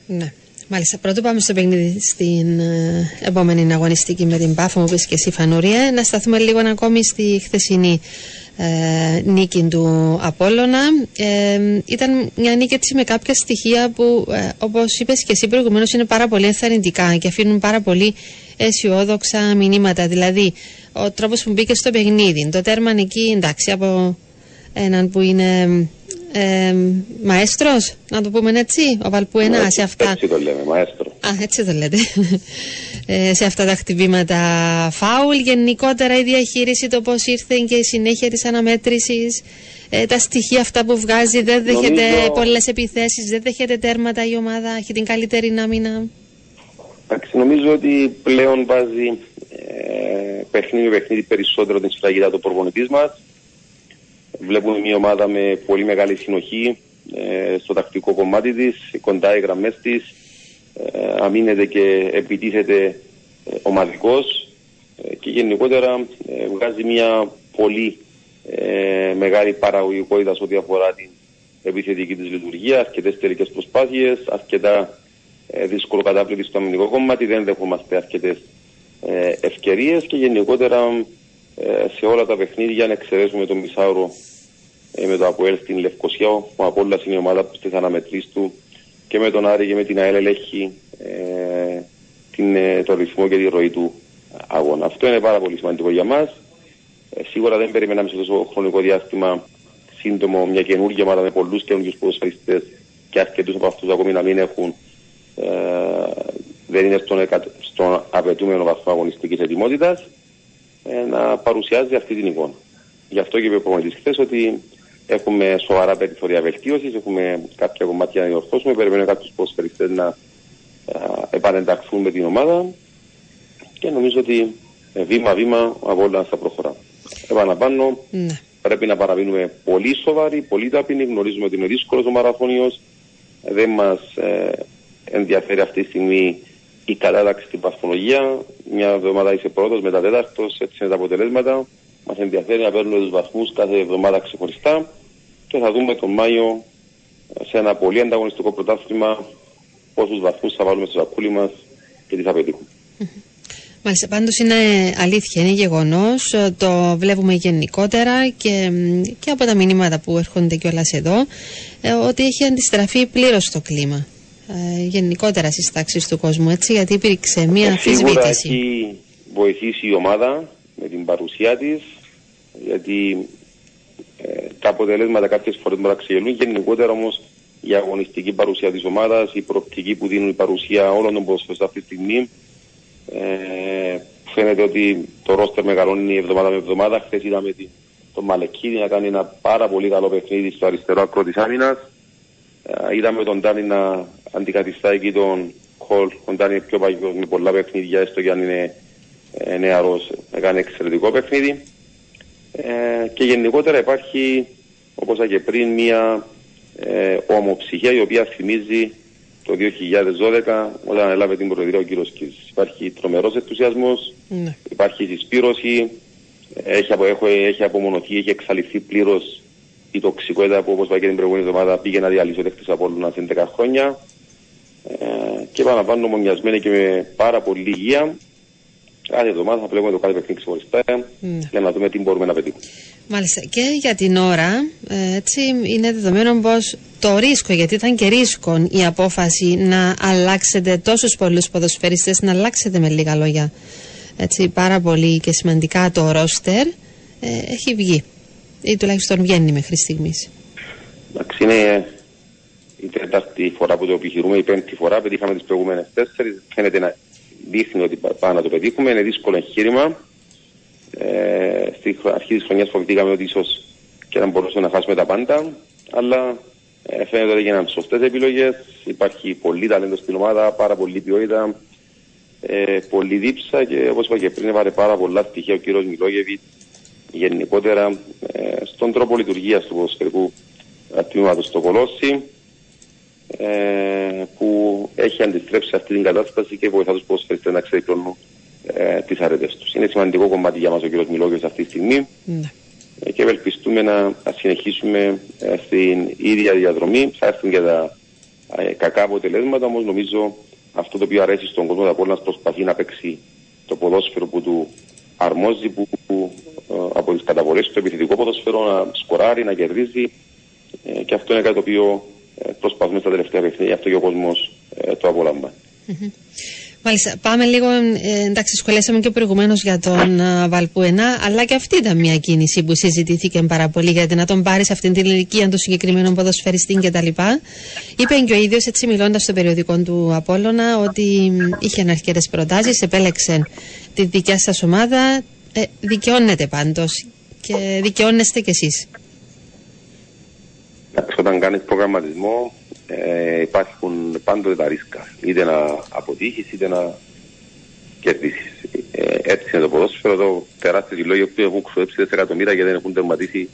Ναι. Μάλιστα, πρώτο πάμε στο παιχνίδι στην ε, επόμενη αγωνιστική με την Πάφο, μου πεις και εσύ Φανούρια. Να σταθούμε λίγο ακόμη στη χθεσινή ε, νίκη του Απόλλωνα. Ε, ήταν μια νίκη έτσι με κάποια στοιχεία που ε, όπως είπες και εσύ προηγουμένως είναι πάρα πολύ ενθαρρυντικά και αφήνουν πάρα πολύ αισιόδοξα μηνύματα. Δηλαδή ο τρόπος που μπήκε στο παιχνίδι, το τέρμα εκεί εντάξει από έναν που είναι ε, μαέστρος, να το πούμε έτσι, ο Βαλπουενάς σε αυτά. Έτσι το λέμε, μαέστρο. Α, έτσι το λέτε. Ε, σε αυτά τα χτυπήματα φάουλ. Γενικότερα η διαχείριση, το πώς ήρθε και η συνέχεια της αναμέτρησης. Ε, τα στοιχεία αυτά που βγάζει, δεν δέχεται Νομίζω... πολλές επιθέσεις, δεν δέχεται τέρματα η ομάδα, έχει την καλύτερη άμυνα. Εντάξει, νομίζω ότι πλέον βάζει ε, παιχνίδι με παιχνίδι περισσότερο την σφραγίδα του προπονητής μας. Βλέπουμε μια ομάδα με πολύ μεγάλη συνοχή ε, στο τακτικό κομμάτι της, κοντά οι γραμμές της, ε, αμήνεται και επιτίθεται ε, ομαδικός ε, και γενικότερα βγάζει μια πολύ μεγάλη παραγωγικότητα σε ό,τι αφορά την επιθετική της λειτουργία, αρκετές τελικές προσπάθειες, αρκετά δύσκολο κατάπλητη στο αμυντικό κομμάτι, δεν δεχόμαστε αρκετές ευκαιρίες και γενικότερα σε όλα τα παιχνίδια να εξαιρέσουμε τον Μισάουρο με το Αποέλ στην Λευκοσιά, ο Απόλλας είναι η ομάδα που στις αναμετρήσεις του και με τον Άρη και με την ΑΕΛ ελέγχει ε, την, ε, το ρυθμό και τη ροή του αγώνα. Αυτό είναι πάρα πολύ σημαντικό για μας. Ε, σίγουρα δεν περιμέναμε σε τόσο χρονικό διάστημα σύντομο μια καινούργια ομάδα με πολλούς καινούργιους ποδοσφαιριστές και αρκετούς από αυτούς ακόμη να μην έχουν ε, δεν είναι στον, στον απαιτούμενο βαθμό αγωνιστικής ετοιμότητας ε, να παρουσιάζει αυτή την εικόνα. Γι' αυτό και είπε ο προμονητής χθες ότι έχουμε σοβαρά περιθωρία βελτίωσης, έχουμε κάποια κομμάτια να διορθώσουμε, περιμένουμε κάποιους ποδοσφαιριστές να επανενταχθούν με την ομάδα και νομίζω ότι ε, βήμα-βήμα από όλα θα προχωρά. Επαναπάνω, ναι. πρέπει να παραμείνουμε πολύ σοβαροί, πολύ ταπεινοί, γνωρίζουμε ότι είναι δύσκολος ο μαραθώνιος, δεν μας ε, ενδιαφέρει αυτή τη στιγμή η κατάταξη στην παθολογία. Μια εβδομάδα είσαι πρώτος, μετά τέταρτος, έτσι είναι τα αποτελέσματα. Μας ενδιαφέρει να παίρνουμε τους βαθμούς κάθε εβδομάδα ξεχωριστά και θα δούμε τον Μάιο σε ένα πολύ ανταγωνιστικό πρωτάθλημα πόσους βαθμούς θα βάλουμε στο σακούλι μας και τι θα πετύχουμε. Μάλιστα, πάντως είναι αλήθεια, είναι γεγονός, το βλέπουμε γενικότερα και, και από τα μηνύματα που έρχονται κιόλας εδώ, ε, ότι έχει αντιστραφεί πλήρως το κλίμα. Ε, γενικότερα στις τάξεις του κόσμου, έτσι, γιατί υπήρξε μία αμφισβήτηση. Σίγουρα έχει βοηθήσει η ομάδα με την παρουσία της, γιατί ε, τα αποτελέσματα κάποιες φορές μπορεί να ξεγελούν, γενικότερα όμως η αγωνιστική παρουσία της ομάδας, η προοπτική που δίνουν η παρουσία όλων των ποδοσφαιριστών αυτή τη στιγμή. Ε, φαίνεται ότι το ρόστερ μεγαλώνει εβδομάδα με εβδομάδα. Χθες είδαμε τον Μαλεκίδη να κάνει ένα πάρα πολύ καλό παιχνίδι στο αριστερό άκρο της άμυνας. Ε, είδαμε τον Τάνι να αντικαθιστά εκεί τον Χολ. Τον Τάνι πιο παγιός με πολλά παιχνίδια, έστω και αν είναι ε, νεαρός. Έκανε εξαιρετικό παιχνίδι. Ε, και γενικότερα υπάρχει, όπως είπα και πριν, μια ε, ομοψυχία η οποία θυμίζει το 2012 όταν έλαβε την Προεδρία ο κύριος Κίζης. Υπάρχει τρομερός ενθουσιασμός, ναι. υπάρχει συσπήρωση, έχει, απο, έχω, έχει απομονωθεί, έχει εξαλειφθεί πλήρως η τοξικότητα που όπως είπα και την προηγούμενη εβδομάδα πήγε να διαλύσει ο δέχτης Απόλλωνα σε 10 χρόνια ε, και παραπάνω μονιασμένη και με πάρα πολύ υγεία κάθε εβδομάδα θα βλέπουμε το κάθε παιχνίδι ξεχωριστά ναι. για να δούμε τι μπορούμε να πετύχουμε. Μάλιστα. Και για την ώρα, ε, έτσι είναι δεδομένο πως το ρίσκο, γιατί ήταν και ρίσκο η απόφαση να αλλάξετε τόσους πολλούς ποδοσφαιριστές, να αλλάξετε με λίγα λόγια έτσι, πάρα πολύ και σημαντικά το ρόστερ, ε, έχει βγει. Ή τουλάχιστον βγαίνει μέχρι στιγμής; Εντάξει, είναι η τέταρτη φορά που το επιχειρούμε, η πέμπτη φορά, πετύχαμε τις προηγούμενες τέσσερις. Φαίνεται να δείχνει ότι πάμε να το πετύχουμε. Είναι δύσκολο εγχείρημα. Ε, στη αρχή της χρονιάς φοβηθήκαμε ότι ίσως και να μπορούσαμε να χάσουμε τα πάντα. Αλλά ε, φαίνεται ότι έγιναν σωστές επιλογές. Υπάρχει πολύ ταλέντο στην ομάδα, πάρα πολύ ποιότητα, ε, πολύ δίψα και όπως είπα και πριν, έβαλε πάρα πολλά στοιχεία ο κύριος Μιλόγεβιτς γενικότερα ε, στον τρόπο λειτουργίας του ποδοσφαιρικού τμήματο στο Κολόσι ε, που έχει αντιστρέψει αυτή την κατάσταση και βοηθά τους ποδοσφαιριστές να ξεδιπλώνουν ε, τις αρετές τους. Είναι σημαντικό κομμάτι για μας ο κ. Μιλόγιος αυτή τη στιγμή ναι. ε, και ευελπιστούμε να, συνεχίσουμε ε, στην ίδια διαδρομή. Θα έρθουν και τα ε, κακά αποτελέσματα, όμως νομίζω αυτό το οποίο αρέσει στον κόσμο από να προσπαθεί να παίξει το ποδόσφαιρο που του αρμόζει, που, που ε, από τις καταβολές του επιθετικό ποδόσφαιρο να σκοράρει, να κερδίζει. Ε, και αυτό είναι κάτι το οποίο προσπαθούμε στα τελευταία παιχνίδια, αυτό και ο κόσμος ε, το απολαμβάνει. Μάλιστα. Πάμε λίγο. Ε, εντάξει, σχολιάσαμε και προηγουμένως για τον uh, Βαλπουενά, αλλά και αυτή ήταν μια κίνηση που συζητήθηκε πάρα πολύ γιατί να τον πάρεις σε αυτήν την ηλικία των συγκεκριμένων ποδοσφαιριστή κτλ. Είπε και ο ίδιος, έτσι μιλώντας στο περιοδικό του Απόλωνα, ότι είχε αρκετέ προτάσεις, επέλεξε τη δικιά σας ομάδα. Ε, δικαιώνεται πάντως και δικαιώνεστε κι εσείς. Όταν κάνεις προγραμματισμό, ε, υπάρχουν πάντοτε τα ρίσκα. Είτε να αποτύχεις είτε να κερδίσεις. Ε, έτσι είναι το ποδόσφαιρο. Εδώ τεράστιοι λόγοι που έχουν ξοδέψει 4 εκατομμύρια και δεν έχουν τερματίσει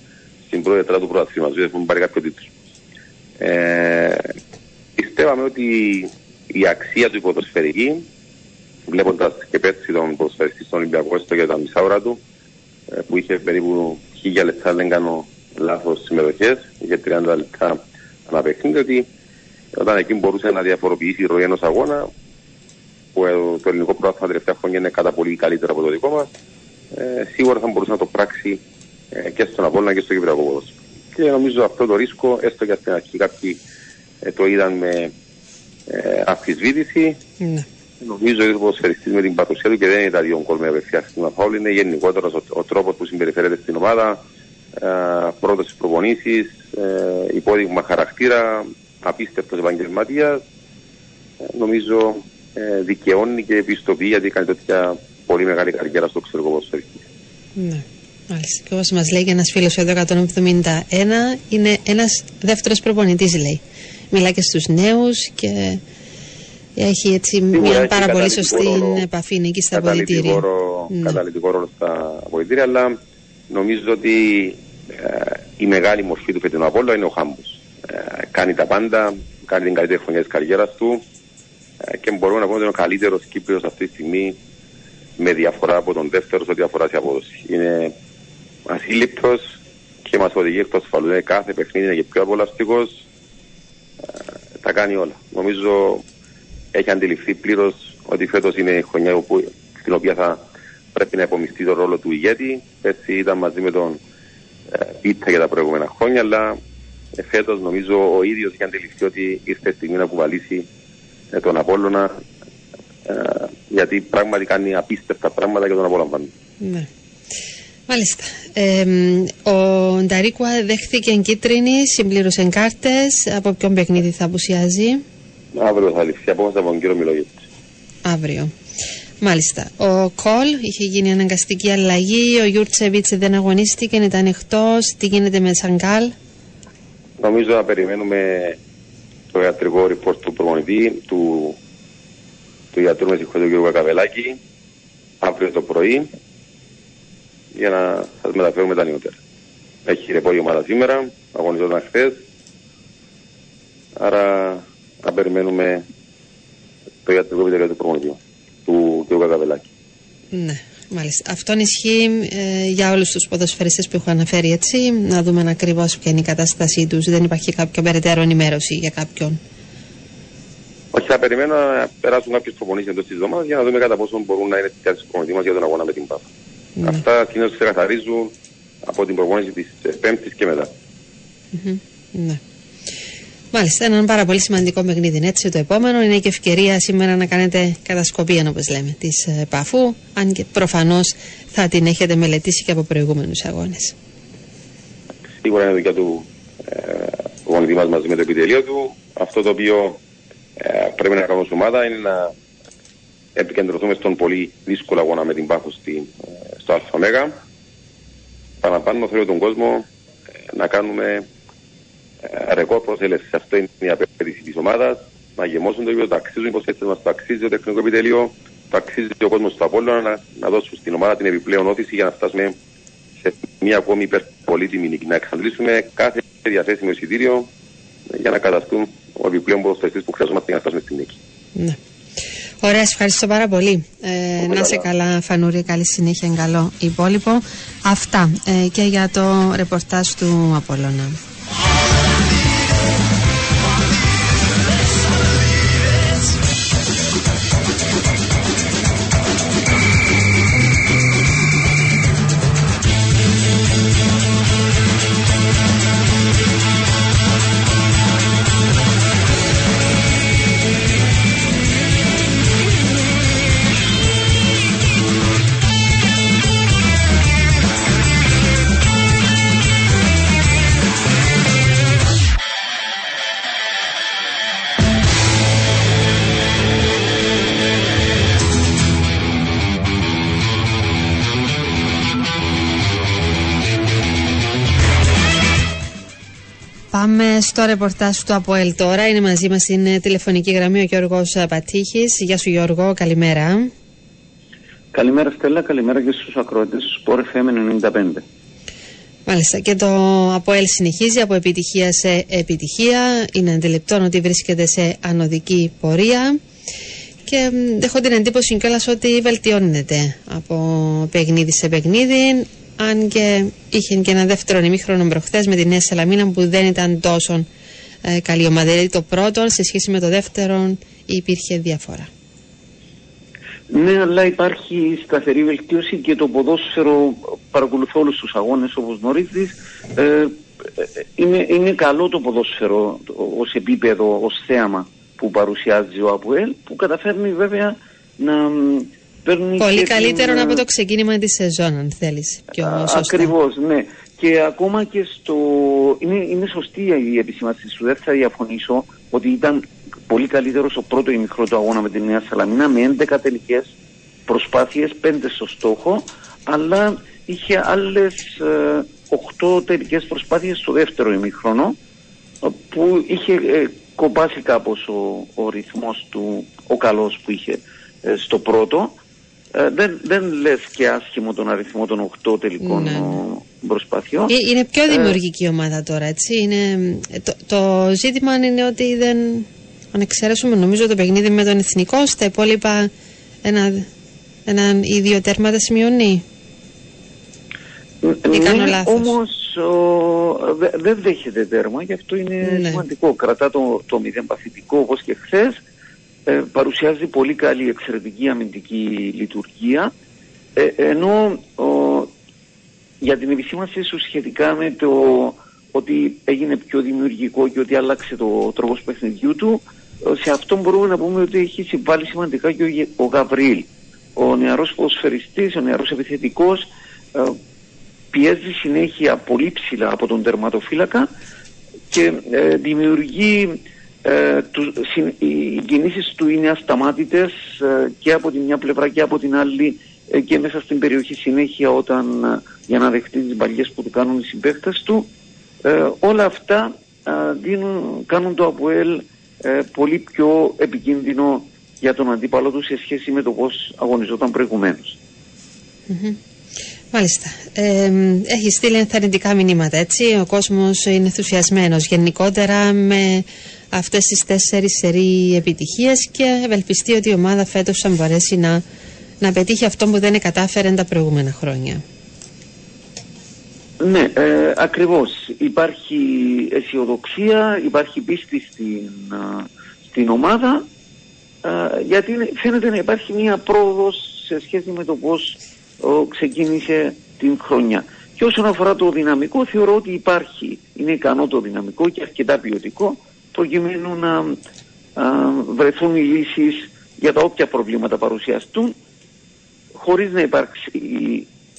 στην πρώτη τετρά του πρωταθλήματος. Δεν έχουν πάρει κάποιο τίτλο. Ε, πιστεύαμε ότι η αξία του υποδοσφαιρική, βλέποντας και πέρσι τον ποδοσφαιριστή στον Ολυμπιακό, έστω για τα μισά ώρα του, ε, που είχε περίπου χίλια λεπτά, δεν κάνω λάθος συμμετοχές, είχε 30 λεπτά αναπαιχνίδι, ότι όταν εκεί μπορούσε να διαφοροποιήσει η ροή ενός αγώνα, που ε, το ελληνικό πρωτάθλημα τα τελευταία χρόνια είναι κατά πολύ καλύτερο από το δικό μας, ε, σίγουρα θα μπορούσε να το πράξει ε, και στον Απόλλωνα και στο Κυπριακό Ποδόσφαιρο. Και νομίζω αυτό το ρίσκο, έστω και στην αρχή κάποιοι ε, το είδαν με ε, αμφισβήτηση. Ναι. Νομίζω ότι ο ποδοσφαιριστής με την παρουσία του και δεν είναι τα δύο γκολ με απευθεία στην φάουλ, είναι γενικότερα ο, ο τρόπος που συμπεριφέρεται στην ομάδα, ε, πρώτος στις προπονήσεις, ε, υπόδειγμα χαρακτήρα, απίστευτος επαγγελματίας. Ε, νομίζω ε, δικαιώνει και επιστοποιεί γιατί κάνει τέτοια πολύ μεγάλη καριέρα στο ξέρω ποδοσφαιριστή. Ναι. Μάλιστα. Και όπως μας λέει και ένας φίλος εδώ 171 είναι ένας δεύτερος προπονητής λέει. Μιλάει και στους νέους και έχει έτσι Σίγουρα μια έχει πάρα πολύ καταλυτικό σωστή ρόλο- επαφή είναι εκεί στα καταλυτικό αποδητήρια. ρο- Ναι. Καταλυτικό ρόλο στα αποδητήρια, αλλά νομίζω ότι ε, η μεγάλη μορφή του φετινού Απόλλωνα είναι ο Χάμπος. Ε, κάνει τα πάντα, κάνει την καλύτερη χρονιά της καριέρας του ε, και μπορούμε να πούμε ότι είναι ο καλύτερος Κύπριος αυτή τη στιγμή με διαφορά από τον δεύτερο σε ό,τι αφορά σε απόδοση. Είναι ασύλληπτος και μας οδηγεί εκτός ασφαλού. Είναι κάθε παιχνίδι είναι και πιο απολαυστικός. Ε, τα κάνει όλα. Νομίζω έχει αντιληφθεί πλήρως ότι φέτος είναι η χρονιά όπου, στην οποία θα πρέπει να υπομειστεί τον ρόλο του ηγέτη. Έτσι ήταν μαζί με τον ε, Πίτσα για τα προηγούμενα χρόνια, αλλά ε, φέτος νομίζω ο ίδιος έχει αντιληφθεί ότι ήρθε η στιγμή να κουβαλήσει ε, τον Απόλλωνα ε, γιατί πράγματι κάνει απίστευτα πράγματα και τον απολαμβάνει. Ναι. Μάλιστα. Ε, μ, ο Νταρίκουα δέχθηκε κίτρινη, συμπλήρωσε κάρτες. Από ποιον παιχνίδι θα απουσιάζει; Αύριο θα ληφθεί απόφαση από τον κύριο Μιλόγετη. αύριο. Μάλιστα. Ο Κολ είχε γίνει αναγκαστική αλλαγή. Ο Γιούρτσεβιτς δεν αγωνίστηκε, ήταν εκτός. Τι γίνεται με Σαγκάλ. Νομίζω να περιμένουμε το ιατρικό report του προπονητή, του, του ιατρού με συγχωρείτε του κ. Κακαβελάκη, αύριο το πρωί, για να σας μεταφέρουμε τα νεότερα. Έχει ρεπό η ομάδα σήμερα, αγωνιζόταν χθες, άρα να περιμένουμε το ιατρικό επιτελείο του προπονητή, του κ. Κακαβελάκη. Ναι, μάλιστα. Αυτό ισχύει ε, για όλους τους ποδοσφαιριστές που έχω αναφέρει έτσι. Να δούμε ακριβώς ποια είναι η κατάστασή τους. Δεν υπάρχει κάποια περαιτέρω ενημέρωση για κάποιον. Όχι, θα περιμένω να περάσουν κάποιες προπονήσεις εντός της εβδομάδας για να δούμε κατά πόσο μπορούν να είναι στις διάθεση προπονητή μας για τον αγώνα με την ΠΑΦ. Ναι. Αυτά συνήθως ξεκαθαρίζουν από την προπόνηση της ε, Πέμπτης και μετά. Μμμ, Ναι. Μάλιστα, έναν πάρα πολύ σημαντικό παιχνίδι είναι έτσι το επόμενο. Είναι και ευκαιρία σήμερα να κάνετε κατασκοπία, όπως λέμε, της Παφού. Αν και προφανώς θα την έχετε μελετήσει και από προηγούμενους αγώνες. Σίγουρα είναι δουλειά του ε, προπονητή μας μαζί με το επιτελείο του. Αυτό το οποίο ε, πρέπει να κάνουμε ως ομάδα είναι να επικεντρωθούμε στον πολύ δύσκολο αγώνα με την Πάφο στη, ε, στο ΑΜΕΓΑ. Παραπάνω θέλω τον κόσμο ε, να κάνουμε ε, ρεκόρ προσέλευση. Αυτό είναι η απέτηση της ομάδας. Να γεμώσουν το γήπεδο, το αξίζουν οι υποσχέσεις μας, το αξίζει το τεχνικό επιτελείο, το αξίζει ο κόσμος του Απόλλωνα να, να δώσουν στην ομάδα την επιπλέον όθηση για να φτάσουμε σε μια ακόμη υπερπολίτιμη νίκη. Να εξαντλήσουμε κάθε διαθέσιμο εισιτήριο ε, για να καταστούν ο επιπλέον ποδοσφαιριστής που χρειαζόμαστε για να φτάσουμε στη νίκη. Ναι. Ωραία, σε ευχαριστώ πάρα πολύ. Ε, να σε καλά, Φανούρη, καλή συνέχεια, καλό υπόλοιπο. Αυτά ε, και για το ρεπορτάζ του Απόλλωνα. Στο ρεπορτάζ του ΑΠΟΕΛ τώρα. Είναι μαζί μας στην ε, τηλεφωνική γραμμή ο Γιώργος ε, Πατήχης. Γεια σου Γιώργο, καλημέρα. Καλημέρα Στέλλα, καλημέρα και στους ακροατές του Sport FM 95. Μάλιστα και το ΑΠΟΕΛ συνεχίζει από επιτυχία σε επιτυχία. Είναι αντιληπτό ότι βρίσκεται σε ανωδική πορεία. Και μ, έχω την εντύπωση κιόλας ότι βελτιώνεται από παιχνίδι σε παιχνίδι. Αν και είχε και ένα δεύτερο ημίχρονο προχθές με τη Νέα Σελαμίνα που δεν ήταν τόσο ε, καλή ομάδα. Δηλαδή το πρώτο σε σχέση με το δεύτερο υπήρχε διαφορά. Ναι, αλλά υπάρχει σταθερή βελτίωση και το ποδόσφαιρο παρακολουθώ όλους τους αγώνες όπως γνωρίζεις. Ε, ε, είναι, είναι καλό το ποδόσφαιρο ως επίπεδο, ως θέαμα που παρουσιάζει ο Αποέλ που καταφέρνει βέβαια να παίρνει Πολύ και καλύτερο την, από το ξεκίνημα της σεζόν αν θέλεις πιο Α, σωστά. Ακριβώς, ναι. Και ακόμα και στο... Είναι, είναι σωστή η επισήμανση σου, δεν θα διαφωνήσω ότι ήταν πολύ καλύτερος ο πρώτο ημιχρό του αγώνα με τη Νέα Σαλαμίνα με 11 τελικές προσπάθειες, 5 στο στόχο, αλλά είχε άλλες ε, 8 τελικές προσπάθειες στο δεύτερο ημιχρόνο που είχε ε, κομπάσει κάπως ο, ο ρυθμός του, ο καλός που είχε ε, στο πρώτο. Ε, δεν, δεν λες και άσχημο τον αριθμό των 8 τελικών Ναι, ναι. ο, προσπαθειών. Ε, Είναι πιο Ε, δημιουργική ομάδα τώρα, έτσι. Είναι, ε, το, το ζήτημα είναι ότι δεν. Αν εξαιρέσουμε, νομίζω το παιχνίδι με τον εθνικό, στα υπόλοιπα ένα, έναν ή δύο τέρματα σημειώνει. Ή κάνω ναι, λάθος. όμως ο, δε- δεν δέχεται τέρμα και αυτό είναι Ναι. σημαντικό. Κρατά το, το μηδέν παθητικό όπως και χθες. Ε, παρουσιάζει πολύ καλή εξαιρετική αμυντική λειτουργία. Ε, ενώ ο, για την επισήμανση σου σχετικά με το ότι έγινε πιο δημιουργικό και ότι άλλαξε το τρόπος παιχνιδιού του ε, σε αυτό μπορούμε να πούμε ότι έχει συμβάλει σημαντικά και ο, Γε- ο Γαβρίλ. Ο νεαρός ποδοσφαιριστής, ο νεαρός επιθετικός ε, πιέζει συνέχεια πολύ ψηλά από τον τερματοφύλακα και ε, δημιουργεί ε, του, συν- οι κινήσεις του είναι ασταμάτητες ε, και από τη μια πλευρά και από την άλλη ε, και μέσα στην περιοχή συνέχεια όταν ε, για να δεχτεί τις μπαλιές που του κάνουν οι συμπαίκτες του ε, όλα αυτά ε, δίνουν, κάνουν το ΑΠΟΕΛ ε, πολύ πιο επικίνδυνο για τον αντίπαλο του σε σχέση με το πώς αγωνιζόταν προηγουμένως. Μμμ. Μάλιστα. Ε, έχει στείλει ενθαρρυντικά μηνύματα, έτσι. Ο κόσμος είναι ενθουσιασμένος γενικότερα με αυτές τις τέσσερις σερή επιτυχίες και ευελπιστεί ότι η ομάδα φέτος θα μπορέσει να, να πετύχει αυτό που δεν κατάφερε τα προηγούμενα χρόνια. Ναι, ε, ακριβώς. Υπάρχει αισιοδοξία, υπάρχει πίστη στην, α, στην ομάδα α, γιατί είναι- φαίνεται να υπάρχει μια πρόοδος σε σχέση με το πώς ο, ξεκίνησε την χρονιά. Και όσον αφορά το δυναμικό, θεωρώ ότι υπάρχει, είναι ικανό το δυναμικό και αρκετά ποιοτικό προκειμένου να α, βρεθούν οι λύσεις για τα όποια προβλήματα παρουσιαστούν χωρίς να υπάρξει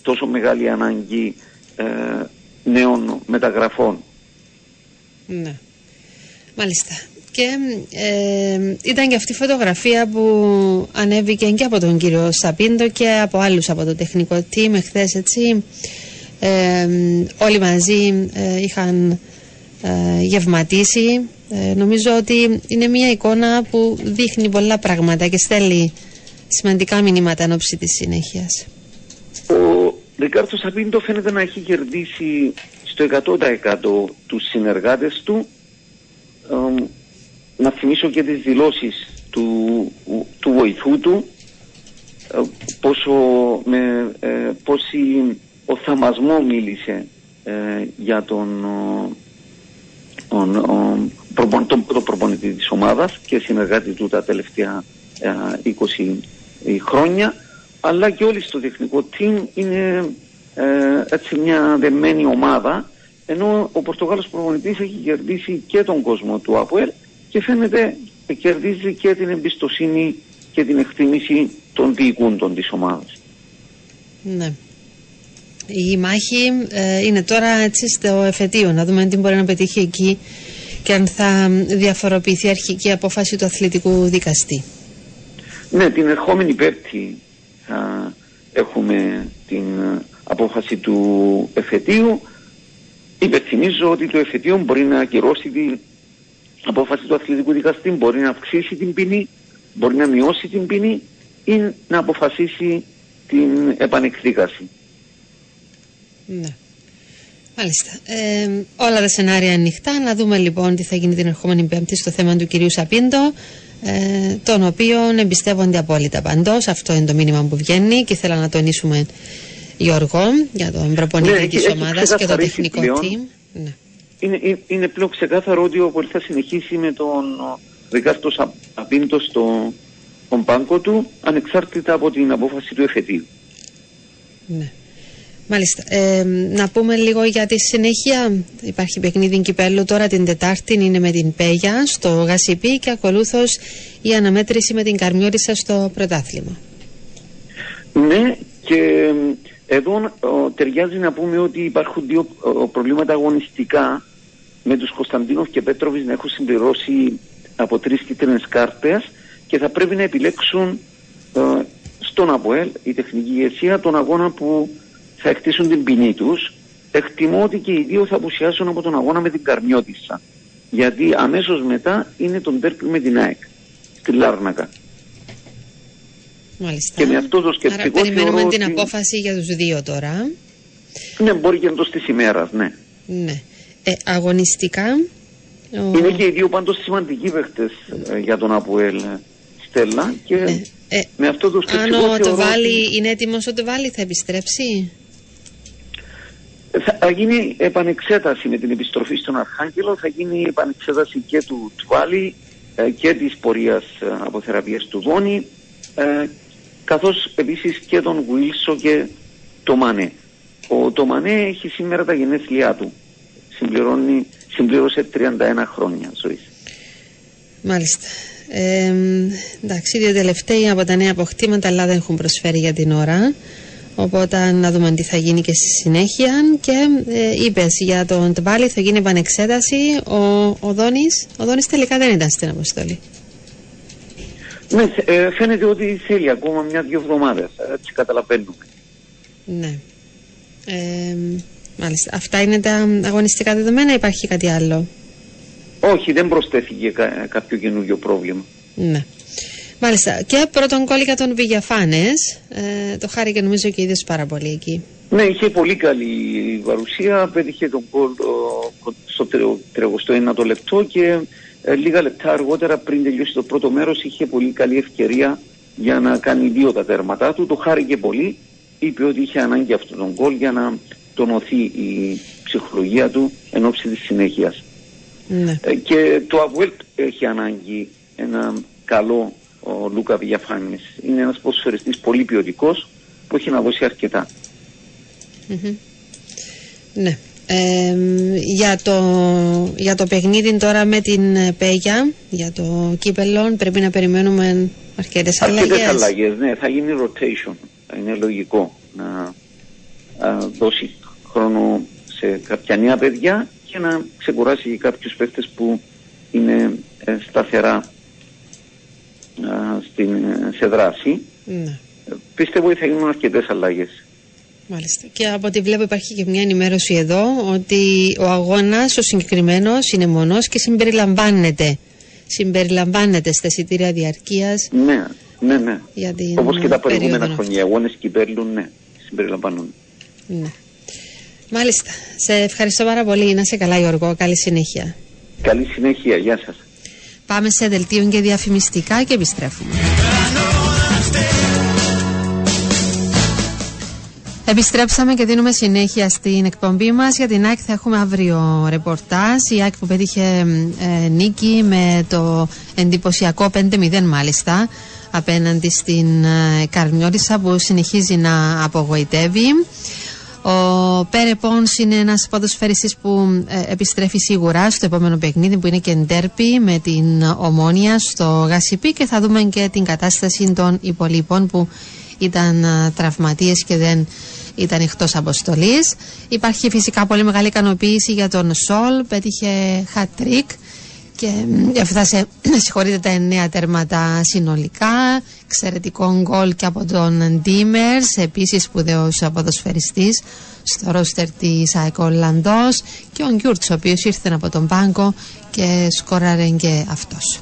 τόσο μεγάλη ανάγκη ε, νέων μεταγραφών. Ναι. Μάλιστα. Και ε, ήταν και αυτή η φωτογραφία που ανέβηκε και από τον κύριο Σαπίντο και από άλλους από το τεχνικό team εχθές έτσι. Ε, όλοι μαζί ε, είχαν ε, γευματίσει. Ε, νομίζω ότι είναι μια εικόνα που δείχνει πολλά πράγματα και στέλνει σημαντικά μηνύματα εν ώψη της συνέχειας. Ο Ρικάρτο Σαπίντο φαίνεται να έχει κερδίσει στο 100% τους συνεργάτες του. Ε, να θυμίσω και τις δηλώσεις του, του βοηθού του ε, πόσο με ε, πόση ο θαμασμό μίλησε ε, για τον, ο, τον, ο, προπον- τον, τον προπονητή της ομάδας και συνεργάτη του τα τελευταία ε, 20 χρόνια αλλά και όλοι στο τεχνικό team είναι ε, έτσι μια δεμένη ομάδα ενώ ο Πορτογάλος προπονητής έχει κερδίσει και τον κόσμο του ΑΠΟΕΛ και φαίνεται ε, κερδίζει και την εμπιστοσύνη και την εκτίμηση των διοικούντων της ομάδας. Ναι. Η μάχη ε, είναι τώρα έτσι στο εφετείο, να δούμε τι μπορεί να πετύχει εκεί και αν θα διαφοροποιηθεί η αρχική απόφαση του αθλητικού δικαστή. Ναι, την ερχόμενη Πέμπτη θα έχουμε την ε, απόφαση του εφετείου. Υπενθυμίζω ότι το εφετείο μπορεί να ακυρώσει την απόφαση του αθλητικού δικαστή, μπορεί να αυξήσει την ποινή, μπορεί να μειώσει την ποινή ή να αποφασίσει την επανεκδίκαση. Ναι. Μάλιστα. Ε, όλα τα σενάρια ανοιχτά. Να δούμε λοιπόν τι θα γίνει την ερχόμενη Πέμπτη στο θέμα του κυρίου Σαπίντο, ε, τον οποίον εμπιστεύονται απόλυτα παντός. Αυτό είναι το μήνυμα που βγαίνει και ήθελα να τονίσουμε Γιώργο για τον προπονητή Ναι, της έχει- έχει ομάδας και το ξεκαθαρίσει τεχνικό πλέον. team. Ναι. Είναι, είναι- είναι πλέον ξεκάθαρο ότι ο Πολ θα συνεχίσει με τον ο, Ρικάρτο Σαπίντο στο τον πάγκο του ανεξάρτητα από την απόφαση του εφετείου. Ναι. Μάλιστα. Ε, να πούμε λίγο για τη συνέχεια. Υπάρχει παιχνίδι κυπέλου τώρα την Τετάρτη, είναι με την Πέγια στο Γασιπί και ακολούθως η αναμέτρηση με την Καρμιώτησα στο πρωτάθλημα. Ναι, και εδώ ταιριάζει να πούμε ότι υπάρχουν δύο προβλήματα αγωνιστικά με τους Κωνσταντίνοφ και Πέτροβις να έχουν συμπληρώσει από τρεις κίτρινες κάρτες και θα πρέπει να επιλέξουν ε, στον ΑΠΟΕΛ η τεχνική ηγεσία τον αγώνα που θα εκτίσουν την ποινή τους. Εκτιμώ ότι και οι δύο θα απουσιάσουν από τον αγώνα με την Καρμιώτισσα. Γιατί αμέσως μετά είναι τον τέρπι με την ΑΕΚ στη Λάρνακα. Μάλιστα. Και με αυτό το σκεπτικό Άρα περιμένουμε την απόφαση για τους δύο τώρα. Ναι, μπορεί και εντός της ημέρας, ναι. Ναι. Ε, αγωνιστικά... Ο... Είναι και οι δύο πάντως σημαντικοί παίχτες ε, για τον Αποέλ ε, Στέλλα και ναι. ε, με αυτό το σκεπτικό Αν ο το βάλει, είναι έτοιμος ο το βάλει, θα επιστρέψει; Θα γίνει επανεξέταση με την επιστροφή στον Αρχάγγελο, θα γίνει επανεξέταση και του Τουάλη και της πορείας αποθεραπείας του Δόνη καθώς επίσης και τον Γουίλσο και το Μανέ. Ο το Μανέ έχει σήμερα τα γενέθλιά του. Συμπληρώνει, συμπλήρωσε 31 χρόνια ζωής. Μάλιστα. Ε, εντάξει, οι δύο τελευταίοι από τα νέα αποκτήματα αλλά δεν έχουν προσφέρει για την ώρα. Οπότε να δούμε τι θα γίνει και στη συνέχεια. Και ε, είπες για τον Τβάλι θα γίνει επανεξέταση. Ο, ο Δόνης, ο Δόνης τελικά δεν ήταν στην αποστολή. Ναι, ε, φαίνεται ότι θέλει ακόμα μια-δυο εβδομάδες. Έτσι καταλαβαίνουμε. Ναι. Ε, μάλιστα. Αυτά είναι τα αγωνιστικά δεδομένα, υπάρχει κάτι άλλο; Όχι, δεν προσθέθηκε κα, κάποιο καινούργιο πρόβλημα. Ναι. Μάλιστα. Και πρώτον κόλλη για τον Βηγιαφάνε. Ε, το χάρηκε νομίζω και είδες πάρα πολύ εκεί. Ναι, είχε πολύ καλή παρουσία. Πέτυχε τον κόλ στο 31ο λεπτό και ε, λίγα λεπτά αργότερα πριν τελειώσει το πρώτο μέρος είχε πολύ καλή ευκαιρία για να κάνει δύο τα τέρματά του. Το χάρηκε πολύ. Είπε ότι είχε ανάγκη αυτόν τον γκολ για να τονωθεί η ψυχολογία του εν ώψη της συνέχειας. Ναι. Ε, και το Αβουέλ έχει ανάγκη ένα καλό ο Λούκα Βιαφάνης. Είναι ένας ποσφαιριστής πολύ ποιοτικός που έχει να δώσει Ναι για, το, για το παιχνίδι τώρα με την Πέγια, για το κύπελο, πρέπει να περιμένουμε αρκετές αλλαγές. Αρκετές αλλαγές, ναι, θα γίνει rotation. Είναι λογικό να δώσει χρόνο σε κάποια νέα παιδιά και να ξεκουράσει κάποιους παίχτες που είναι ε, σταθερά στην, σε δράση. Ναι. Πίστευω ότι θα γίνουν αρκετές αλλαγές. Μάλιστα. Και από ό,τι βλέπω υπάρχει και μια ενημέρωση εδώ ότι ο αγώνας ο συγκεκριμένος είναι μονός και συμπεριλαμβάνεται. Συμπεριλαμβάνεται στα εισιτήρια διαρκείας. Ναι, ναι, ναι. Όπως και τα προηγούμενα χρόνια. Οι αγώνες κυπέρλουν, ναι, συμπεριλαμβάνουν. Ναι. Μάλιστα. Σε ευχαριστώ πάρα πολύ. Να σε καλά Γιώργο. Καλή συνέχεια. Καλή συνέχεια. Γεια σας. Πάμε σε δελτίο και διαφημιστικά και επιστρέφουμε. Επιστρέψαμε και δίνουμε συνέχεια στην εκπομπή μας. Για την ΑΕΚ θα έχουμε αύριο ρεπορτάζ. Η ΑΕΚ που πέτυχε ε, νίκη με το εντυπωσιακό 5-0 μάλιστα απέναντι στην ε, που συνεχίζει να απογοητεύει ο Πέρε Πόνς είναι ένας ποδοσφαιριστής που ε, επιστρέφει σίγουρα στο επόμενο παιχνίδι που είναι και εντέρπι με την Ομόνια στο Γασιπί και θα δούμε και την κατάσταση των υπολείπων που ήταν ε, τραυματίες και δεν ήταν εκτός αποστολής. Υπάρχει φυσικά πολύ μεγάλη ικανοποίηση για τον Σολ, πέτυχε hat-trick και έφτασε, συγχωρείτε, τα εννέα τέρματα συνολικά. Εξαιρετικό γκολ και από τον Ντίμερς, επίσης σπουδαίος ποδοσφαιριστής στο ρόστερ της ΑΕΚ Ολλανδός. Και ο Γκιούρτς, ο οποίος ήρθε από τον πάγκο και σκόραρε και αυτός.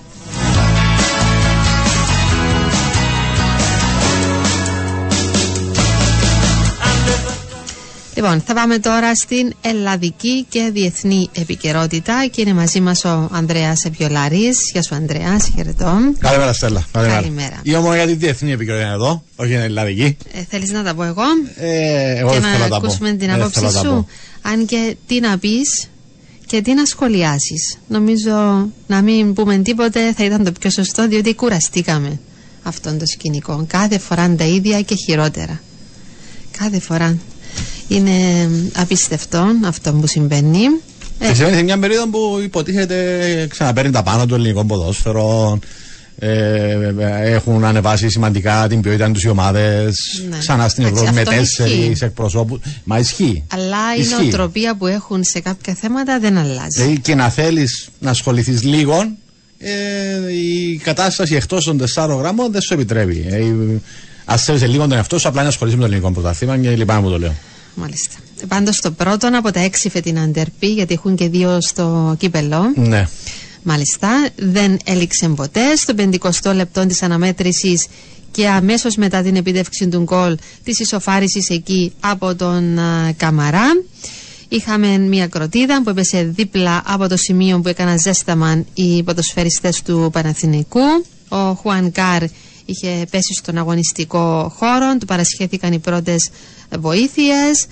Λοιπόν, θα πάμε τώρα στην ελλαδική και διεθνή επικαιρότητα και είναι μαζί μας ο Ανδρέας Επιολάρη. Γεια σου, Ανδρέας, χαιρετώ. Καλημέρα, Στέλλα. Καλημέρα. Ή όμω για τη διεθνή επικαιρότητα εδώ, όχι την ελλαδική. Ε, Θέλεις να τα πω εγώ; Ε, εγώ και να, να ακούσουμε την ε, άποψή σου. Αν και τι να πεις και τι να σχολιάσεις. Νομίζω να μην πούμε τίποτε θα ήταν το πιο σωστό, διότι κουραστήκαμε αυτόν το σκηνικό. Κάθε φορά τα ίδια και χειρότερα. Κάθε φορά Είναι απίστευτο αυτό που συμβαίνει. Και συμβαίνει σε μια περίοδο που υποτίθεται ξαναπαίρνει τα πάνω του ελληνικό ποδόσφαιρο. Ε, έχουν ανεβάσει σημαντικά την ποιότητα τους οι ομάδες Ναι. ξανά στην Εντάξει, Ευρώπη με αυτό τέσσερις ισχύει. εκπροσώπους. Μα ισχύει. Αλλά η Ισχύει. νοοτροπία που έχουν σε κάποια θέματα δεν αλλάζει. Δηλαδή και να θέλεις να ασχοληθείς λίγο, ε, η κατάσταση εκτός των τεσσάρων γραμμών δεν σου επιτρέπει. Ε, Α σέβεσαι λίγο τον εαυτό σου, απλά να ασχοληθεί με το ελληνικό πρωτάθλημα και λυπάμαι που το λέω. Μάλιστα. Πάντως το πρώτο από τα έξι φετινά ντερπή, γιατί έχουν και δύο στο κύπελο. Ναι. Μάλιστα, δεν έληξε ποτέ. Στο 50 λεπτό της αναμέτρησης και αμέσως μετά την επίτευξη του γκολ της ισοφάρισης εκεί από τον α, Καμαρά. Είχαμε μια κροτίδα που έπεσε δίπλα από το σημείο που έκαναν ζέσταμαν οι ποδοσφαιριστές του Παναθηναϊκού. Ο Χουαν Καρ είχε πέσει στον αγωνιστικό χώρο, του παρασχέθηκαν οι πρώτες βοήθειες.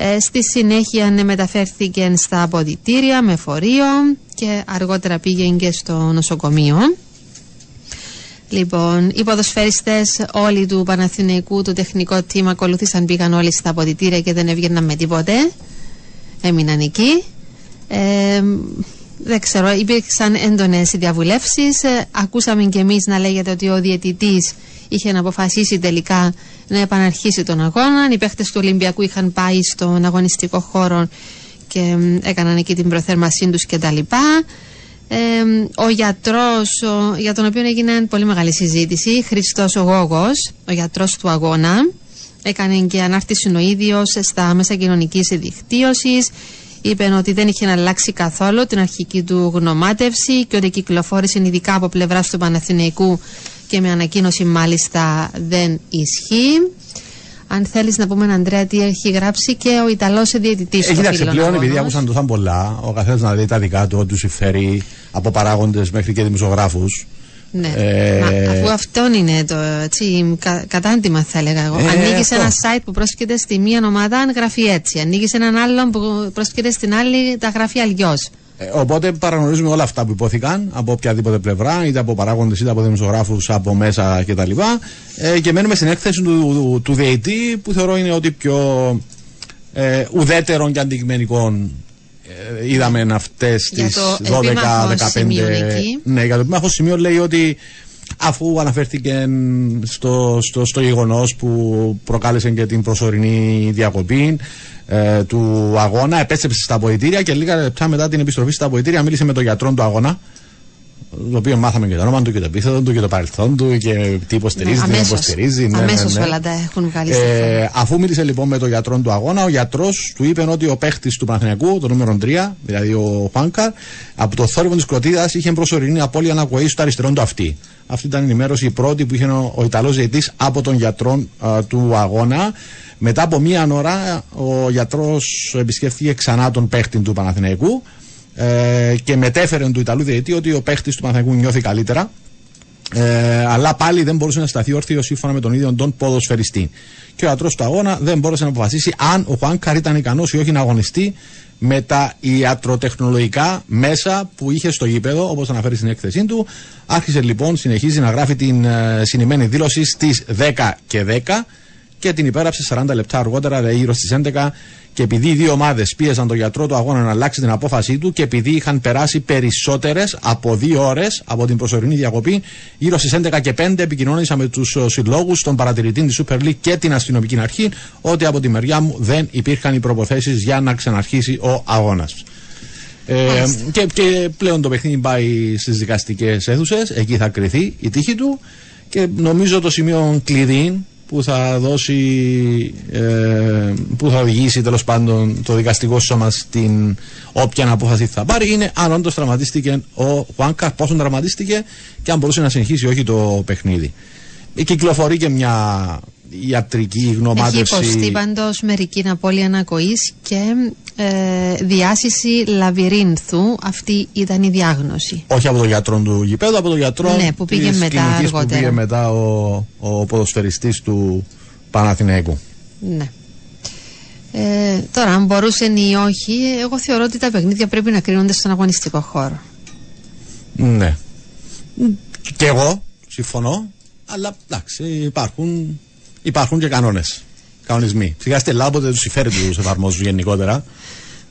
Ε, στη συνέχεια ναι, μεταφέρθηκε στα αποδητήρια με φορείο και αργότερα πήγε και στο νοσοκομείο. Λοιπόν, οι ποδοσφαιριστές όλοι του Παναθηναϊκού, το τεχνικό team ακολούθησαν, πήγαν όλοι στα αποδητήρια και δεν έβγαιναν με τίποτε. Έμειναν εκεί. Ε, δεν ξέρω, υπήρξαν έντονες διαβουλεύσεις. Ε, ακούσαμε και εμείς να λέγεται ότι ο διαιτητής είχε να αποφασίσει τελικά να επαναρχίσει τον αγώνα. Οι παίχτες του Ολυμπιακού είχαν πάει στον αγωνιστικό χώρο και μ, έκαναν εκεί την προθέρμασή τους κτλ. Ε, ο γιατρός, ο, για τον οποίο έγινε πολύ μεγάλη συζήτηση, Χριστός ο Γόγος, ο γιατρός του αγώνα, έκανε και ανάρτηση ο ίδιος στα μέσα κοινωνικής δικτύωσης, είπε ότι δεν είχε αλλάξει καθόλου την αρχική του γνωμάτευση και ότι κυκλοφόρησε ειδικά από πλευράς του Παναθηναϊκού και με ανακοίνωση μάλιστα δεν ισχύει. Αν θέλεις να πούμε, Αντρέα, τι έχει γράψει και ο Ιταλός διαιτητής Ε, στο κοίταξε, φίλο πλέον επειδή αγώνας. άκουσαν τόσα πολλά, ο καθένας να δει τα δικά του, ό,τι του συμφέρει από παράγοντες μέχρι και δημοσιογράφους. Ναι. Ε, Μα, αφού αυτόν είναι το έτσι, κα, κατάντημα, θα έλεγα εγώ. Ε, Ανοίγεις αυτό. ένα site που πρόσκειται στη μία ομάδα, αν γράφει έτσι. Ανοίγεις έναν άλλον που πρόσκειται στην άλλη, τα γράφει αλλιώς. Ε, οπότε παραγνωρίζουμε όλα αυτά που υπόθηκαν από οποιαδήποτε πλευρά, είτε από παράγοντες είτε από δημοσιογράφους από μέσα κτλ. Ε, και μένουμε στην έκθεση του, του, του διαιτή που θεωρώ είναι ότι πιο ε, ουδέτερων και αντικειμενικών ε, είδαμε αυτέ Για τι το επίμαχο 12-15. σημείο εκεί. Ναι, για το επίμαχο σημείο λέει ότι αφού αναφέρθηκε στο, στο, στο γεγονός που προκάλεσε και την προσωρινή διακοπή ε, του αγώνα, επέστρεψε στα αποδητήρια και λίγα λεπτά μετά την επιστροφή στα αποδητήρια μίλησε με τον γιατρό του αγώνα. Το οποίο μάθαμε και το όνομα του και το επίθετο του και το παρελθόν του και τι υποστηρίζει, τι δεν αμέσως, υποστηρίζει. ναι, ναι, αμέσως ναι. όλα τα έχουν βγάλει στη φόρμα. Ε, αφού μίλησε λοιπόν με τον γιατρό του αγώνα, ο γιατρός του είπε ότι ο παίχτης του Παναθηναϊκού, το νούμερο 3, δηλαδή ο Χουάνκαρ, από το θόρυβο της κροτίδας είχε προσωρινή απώλεια ανακοή στο αριστερό του αυτή. Αυτή ήταν η ενημέρωση η πρώτη που είχε ο, ο Ιταλός διαιτή από τον γιατρό α, του αγώνα. Μετά από μία ώρα, ο γιατρός επισκέφθηκε ξανά τον παίχτη του Παναθηναϊκού ε, και μετέφερε του Ιταλού διαιτή ότι ο παίχτης του Παναθηναϊκού νιώθει καλύτερα. Ε, αλλά πάλι δεν μπορούσε να σταθεί όρθιο σύμφωνα με τον ίδιο τον ποδοσφαιριστή. Και ο ιατρό του αγώνα δεν μπόρεσε να αποφασίσει αν ο Χουάνκαρ ήταν ικανός ή όχι να αγωνιστεί με τα ιατροτεχνολογικά μέσα που είχε στο γήπεδο, όπως αναφέρει στην έκθεσή του. Άρχισε λοιπόν, συνεχίζει να γράφει την ε, συνημένη δήλωση στις 10 και 10 και την υπέραψε 40 λεπτά αργότερα, δηλαδή γύρω στις 11. Και επειδή οι δύο ομάδες πίεζαν τον γιατρό του αγώνα να αλλάξει την απόφασή του και επειδή είχαν περάσει περισσότερες από δύο ώρες από την προσωρινή διακοπή, γύρω στις 11 και 5 επικοινώνησα με τους συλλόγους, τον παρατηρητή της Super League και την αστυνομική αρχή ότι από τη μεριά μου δεν υπήρχαν οι προποθέσει για να ξαναρχίσει ο αγώνας. Ε, και, και πλέον το παιχνίδι πάει στις δικαστικές αίθουσες, εκεί θα κρυθεί η τύχη του και νομίζω το σημείο κλειδί που θα δώσει, ε, που θα οδηγήσει τέλος πάντων το δικαστικό σώμα στην όποια απόφαση θα πάρει είναι αν όντως τραυματίστηκε ο Χουάνκα, πόσο τραυματίστηκε και αν μπορούσε να συνεχίσει ή όχι το παιχνίδι. Ε, Κυκλοφορεί και μια ιατρική Έχει γνωμάτευση. υποστεί πάντως μερική απώλεια ανακοής και ε, διάσηση λαβυρίνθου. Αυτή ήταν η διάγνωση. Όχι από τον γιατρό του γηπέδου, από τον γιατρό Ναι, που πήγε της μετά κλινικής που αργότερα. πήγε μετά ο, ο ποδοσφαιριστής του Παναθηναϊκού. Ναι. Ε, τώρα, αν μπορούσε ή όχι, εγώ θεωρώ ότι τα παιχνίδια πρέπει να κρίνονται στον αγωνιστικό χώρο. Ναι. Και εγώ συμφωνώ, αλλά εντάξει, υπάρχουν, υπάρχουν και κανόνες. Κανονισμοί. Σιγά στη Ελλάδα δεν τους συμφέρει τους εφαρμόζουν γενικότερα.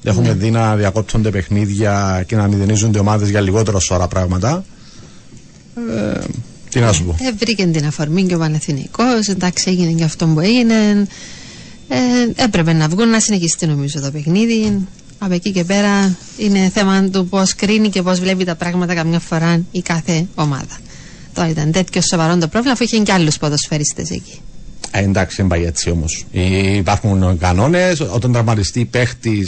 Έχουμε δει να διακόπτονται παιχνίδια και να μηδενίζονται ομάδες για λιγότερο σωρά πράγματα. Ε, τι να σου πω. Ε, βρήκε την αφορμή και ο Παναθηναϊκός, εντάξει έγινε και αυτό που έγινε. Ε, έπρεπε να βγουν να συνεχιστεί νομίζω το παιχνίδι. Από εκεί και πέρα είναι θέμα του πώς κρίνει και πώς βλέπει τα πράγματα καμιά φορά η κάθε ομάδα. Τώρα ήταν τέτοιο σοβαρό το πρόβλημα, αφού είχε και άλλους ποδοσφαιριστέ εκεί. Ε, εντάξει, δεν πάει έτσι όμως. Υπάρχουν κανόνες. Όταν τραυματιστεί παίχτη.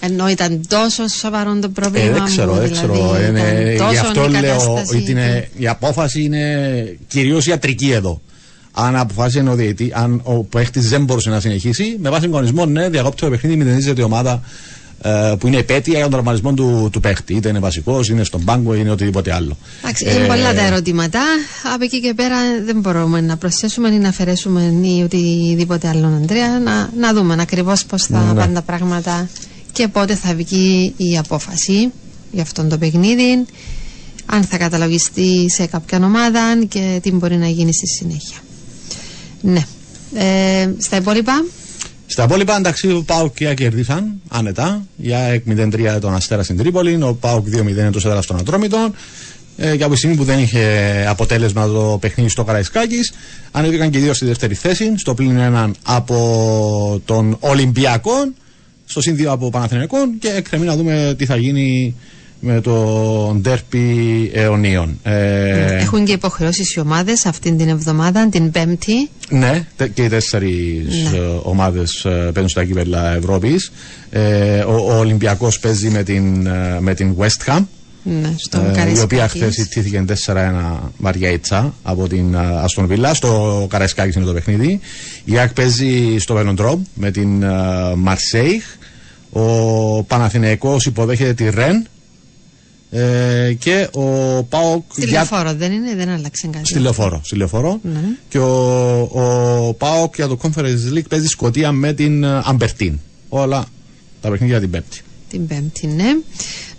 Ενώ ήταν τόσο σοβαρό το πρόβλημα. Ε, δεν ξέρω, δεν ξέρω. Δηλαδή, είναι, ήταν γι' τόσο αυτό η λέω κατάσταση ότι είναι, η απόφαση είναι κυρίως ιατρική εδώ. Αν αποφάσισε ο διαιτή, αν ο παίχτης δεν μπορούσε να συνεχίσει, με βάση τον κανονισμό, ναι, διακόπτει το παιχνίδι, μηδενίζεται η ομάδα ε, που είναι επέτεια για τον τραυματισμό του, του παίχτη. Είτε είναι βασικός, είναι στον πάγκο, είναι οτιδήποτε άλλο. Εντάξει, είναι πολλά τα ερωτήματα. Από εκεί και πέρα δεν μπορούμε να προσθέσουμε ή να αφαιρέσουμε ή οτιδήποτε άλλο, Αντρέα. Να, να δούμε ακριβώς πώς θα Ναι. πάνε τα πράγματα και πότε θα βγει η απόφαση για αυτόν το παιχνίδι. Αν θα καταλογιστεί σε κάποια ομάδα και τι μπορεί να γίνει στη συνέχεια. Ναι. Ε, στα υπόλοιπα. Στα υπόλοιπα, εντάξει, ο Πάουκ και η ΑΕΚ κερδίσαν άνετα. Η ΑΕΚ 0-3 τον Αστέρα στην Τρίπολη, ο Πάουκ 2-0 το Σέδρα στον Ατρόμητο. Ε, και από τη στιγμή που δεν είχε αποτέλεσμα το παιχνίδι στο Καραϊσκάκης, ανέβηκαν και οι δύο στη δεύτερη θέση, στο πλήν έναν από τον Ολυμπιακό, στο συν δύο από Παναθηναϊκό και εκκρεμεί να δούμε τι θα γίνει με το ντέρπι αιωνίων. Ε, Έχουν και υποχρεώσεις οι ομάδες αυτήν την εβδομάδα, την Πέμπτη. ναι, τε- και οι τέσσερις Ναι. ομάδες παίζουν στα κύπελα Ευρώπης. Ε, ο ο Ολυμπιακός παίζει με την, ε, με την West Ham. Ναι, στον ε, η Καραϊσκάκης. οποία χθες ιτήθηκε 4-1 βαριά ήτσα από την Αστον Βίλα. Στο Καραϊσκάκης είναι το παιχνίδι. Η ΑΕΚ παίζει στο Βελοντρόμ με την Μαρσέιχ. Ο Παναθηναϊκός υποδέχεται τη Ρεν. Ε, και ο Πάοκ Στη λεωφόρο δεν είναι, δεν άλλαξε κάτι. Στη λεωφόρο. Στη λεωφόρο. Ναι. Και ο, ο Πάοκ για το Conference League παίζει Σκοτία με την ε, Αμπερτίν. Όλα τα παιχνίδια την Πέμπτη. Την Πέμπτη, ναι.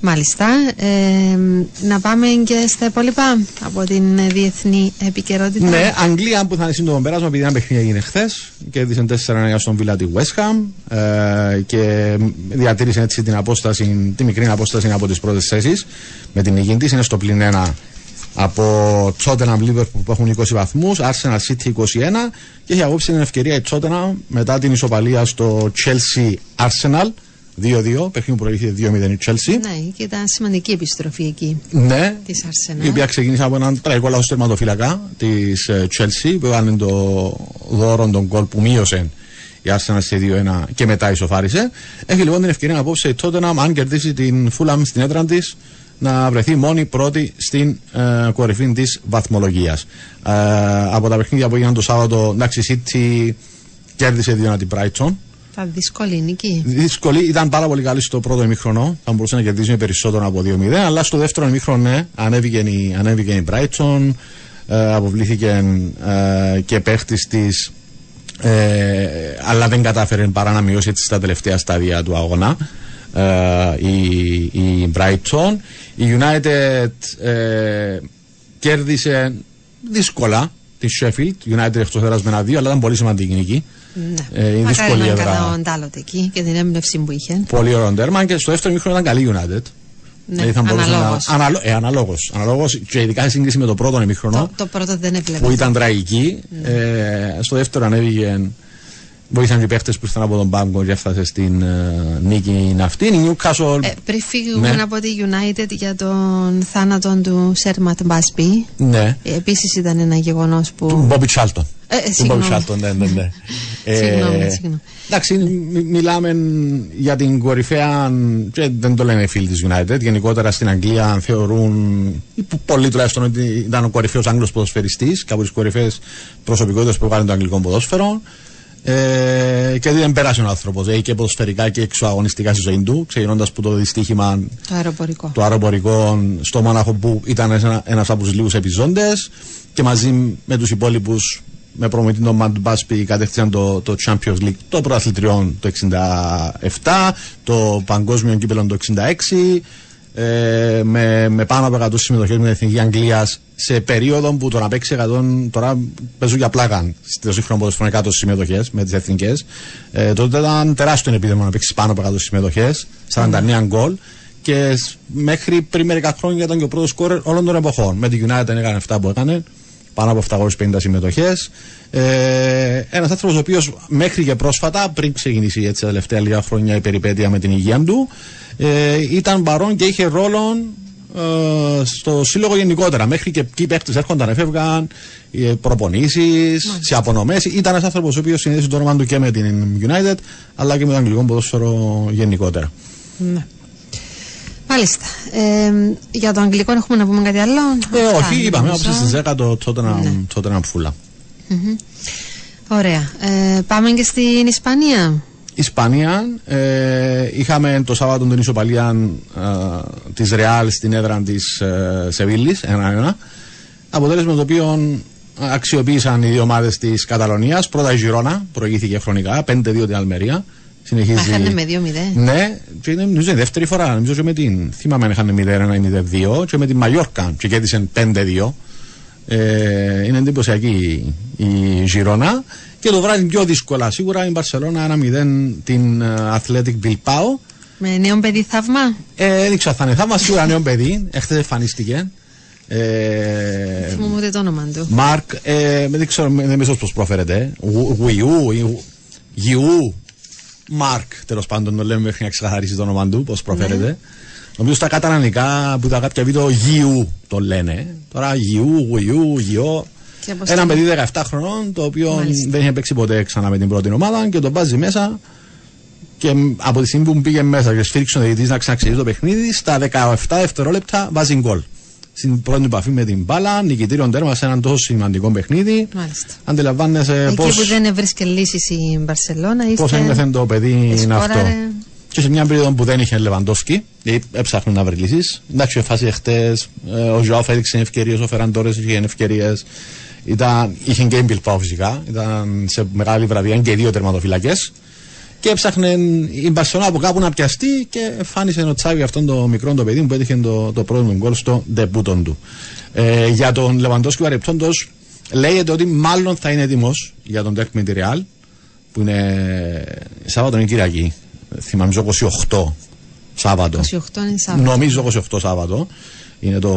Μάλιστα. Ε, να πάμε και στα υπόλοιπα από την ε, διεθνή επικαιρότητα. Ναι, Αγγλία που θα είναι σύντομο πέρασμα επειδή ένα παιχνίδι έγινε χθες. Κέρδισε 4-1 στον Βίλα της West Ham ε, και διατήρησε έτσι την απόσταση, τη μικρή απόσταση από τις πρώτες θέσεις με την υγιεινή της. Είναι στο πλην 1 από Tottenham Liverpool που έχουν 20 βαθμούς, Arsenal City 21 και έχει απόψε την ευκαιρία η Tottenham μετά την ισοπαλία στο Chelsea Arsenal 2-2, παιχνίδι που προηγήθηκε 2-0 η Chelsea. Ναι, και ήταν σημαντική επιστροφή εκεί Ναι, της η οποία ξεκίνησε από έναν τραγικό λαό τερματοφύλακα της Chelsea που έκανε το δώρο τον κολ που μείωσε η Arsenal σε 2-1 και μετά ισοφάρισε. Έχει λοιπόν την ευκαιρία να απόψε η Tottenham, αν κερδίσει την Fulham στην έδρα της, να βρεθεί μόνη πρώτη στην ε, κορυφή της βαθμολογίας. Ε, από τα παιχνίδια που έγιναν το Σάββατο, εντάξει, η City κέρδισε 2-1 την Brighton. Θα δύσκολη νίκη. Δύσκολη, ήταν πάρα πολύ καλή στο πρώτο ημίχρονο. Θα μπορούσε να κερδίσει με περισσότερο από 2-0. Αλλά στο δεύτερο ημίχρονο, ναι, ανέβηκε η, ανέβηκε η Brighton. Ε, αποβλήθηκε ε, και παίχτης της. Ε, αλλά δεν κατάφερε παρά να μειώσει έτσι στα τελευταία στάδια του αγώνα ε, η, η Brighton. Η United ε, κέρδισε δύσκολα τη Sheffield. United εκτός έδρας με ένα δύο, αλλά ήταν πολύ σημαντική νίκη. Ναι. Ε, η Μακάρι δύσκολη να έδρα. έκανα ο Ντάλοτ εκεί και την έμπνευση που είχε. Πολύ ωραίο τέρμα και στο δεύτερο μήχρονο ήταν καλή United. Ναι, Δηλαδή θα μπορούσε αναλόγως. Να, αναλο, ε, αναλόγως. Αναλόγως και ειδικά σε σύγκριση με το πρώτο ημίχρονο Το, το πρώτο δεν έβλεπες. που ήταν τραγική. Ε, στο δεύτερο ανέβηκε. Βοήθησαν και οι παίχτες που ήρθαν από τον πάγκο και έφτασε στην ε, νίκη αυτή. Η Newcastle. Ε, πριν φύγουμε Ναι. από τη United για τον θάνατο του Σέρματ Μπάσπι, ναι. επίσης ήταν ένα γεγονός που. Του Μπόμπι Τσάλτον. Ε, ε, Του συγγνώμη. Bobby Charlton, ναι, ναι, ναι. Συγγνώμη, συγγνώμη. Εντάξει, μι- μιλάμε για την κορυφαία, και δεν το λένε οι φίλοι της United, γενικότερα στην Αγγλία θεωρούν, ή που πολλοί τουλάχιστον ότι ήταν ο κορυφαίος Άγγλος ποδοσφαιριστής και από τις κορυφαίες προσωπικότητες που βγάλουν το αγγλικό ποδόσφαιρο. Ε, και δεν πέρασε ο άνθρωπος ε, και ποδοσφαιρικά και εξωαγωνιστικά στη ζωή του, ξεκινώντας που το δυστύχημα Το αεροπορικό. το αεροπορικό στο Μόναχο που ήταν ένα ένας από τους λίγους επιζώντες και μαζί με τους υπόλοιπους με προμηθευτή τον Μαντ Μπάσπι κατέκτησαν το, το Champions League το πρωταθλητριών το 67, το παγκόσμιο κύπελο το 66 ε, με, με πάνω από 100 συμμετοχές με την Εθνική Αγγλία σε περίοδο που το να παίξει 100 τώρα παίζουν για πλάκα στο σύγχρονο ποδοσφαιρικό 100 συμμετοχές με τις εθνικές. Ε, τότε ήταν τεράστιο επίδομα να παίξει πάνω από 100 συμμετοχές, 49 γκολ. Και μέχρι πριν μερικά χρόνια ήταν και ο πρώτος σκόρερ όλων των εποχών. Με την United έκανε αυτά που έκανε, πάνω από 750 συμμετοχές. Ε, Ένας άνθρωπος ο οποίος μέχρι και πρόσφατα, πριν ξεκινήσει έτσι τα τελευταία λίγα χρόνια η περιπέτεια με την υγεία του, ε, ήταν παρόν και είχε ρόλο ε, στο σύλλογο γενικότερα. Μέχρι και ποιοι παίχτε έρχονταν, έφευγαν, ε, προπονήσεις, σε απονομές. Ήταν ένας άνθρωπος ο οποίος συνέδεσε το όνομα του και με την United, αλλά και με τον Αγγλικό ποδόσφαιρο γενικότερα. Ναι. Μάλιστα. Ε, για το αγγλικό έχουμε να πούμε κάτι άλλο; Ε, όχι, είπαμε, όπως στι 10 το τότε να φούλα. Ωραία. Ε, πάμε και στην Ισπανία. Ισπανία. Ε, είχαμε το Σάββατο την ισοπαλία ε, της Ρεάλ στην έδρα της ε, Σεβίλης, ένα-ένα. Αποτέλεσμα το οποίο αξιοποίησαν οι δύο ομάδες της Καταλωνίας. Πρώτα η Γιρώνα, προηγήθηκε χρονικά, 5-2 την Αλμερία. Συνεχίζει. Έχανε με 2-0. Ναι, και είναι νομίζω η δεύτερη φορά. Νομίζω και με την. Θυμάμαι αν είχαν 0-1 0-2 και με την Μαγιόρκα και κέρδισαν 5-2. Ε, είναι εντυπωσιακή η Γιρώνα. Και το βράδυ πιο δύσκολα. Σίγουρα η Μπαρσελόνα 1-0 την ε, Athletic Bilbao. Με νέο παιδί θαύμα; Ε, δεν ξέρω θα είναι θαύμα. Σίγουρα νέο παιδί. Εχθές εμφανίστηκε. Ε, Θυμούμαι ούτε το όνομα του. Μάρκ, ε, δεν ξέρω, δεν ξέρω πώ προφέρεται. Γουιού, Γιού, Μάρκ, τέλος πάντων, το λέμε μέχρι να ξεκαθαρίσει το όνομα του, πώς προφέρεται. Ναι. Νομίζω στα καταλανικά που τα κάποια βίντεο Γιού το λένε. Τώρα Γιού, Γουιού, Γιώ. Ένα παιδί 17 χρονών, το οποίο Μάλιστα. δεν είχε παίξει ποτέ ξανά με την πρώτη ομάδα και τον βάζει μέσα. Και από τη στιγμή που πήγε μέσα και σφύριξε ο διαιτητής να ξαναξεκινήσει το παιχνίδι, στα 17 δευτερόλεπτα βάζει γκολ. Στην πρώτη επαφή με την μπάλα, νικητήριο τέρμα σε έναν τόσο σημαντικό παιχνίδι. Μάλιστα. Αντιλαμβάνεσαι πώς. Εκεί που δεν έβρισκε λύσεις η Μπαρσελόνα, Πώς ένιωθε το παιδί είναι αυτό. Και σε μια περίοδο που δεν είχε Λεβαντόφσκι, γιατί έψαχνε να βρει λύσεις. Εντάξει, φάση εχθές, ε, ο Ζωάφ έδειξε ευκαιρίες, ο Φεραντόρε είχε ευκαιρίες. Ήταν, είχε και η φυσικά. Ήταν σε μεγάλη βραδιά και δύο τερματοφυλακές. Και έψαχνε η Μπαρσελόνα από κάπου να πιαστεί και φάνησε ο Τσάβη αυτόν το μικρό το παιδί που έτυχε το, το πρώτο γκολ στο ντεπούτον του. Ε, για τον Λεβαντόσκι παρεπτόντω, λέγεται ότι μάλλον θα είναι έτοιμος για τον Τέρκ με τη Ρεάλ, που είναι Σάββατο είναι Κυριακή. Θυμάμαι 28 Σάββατο. 28 είναι Σάββατο. Νομίζω 28 Σάββατο είναι το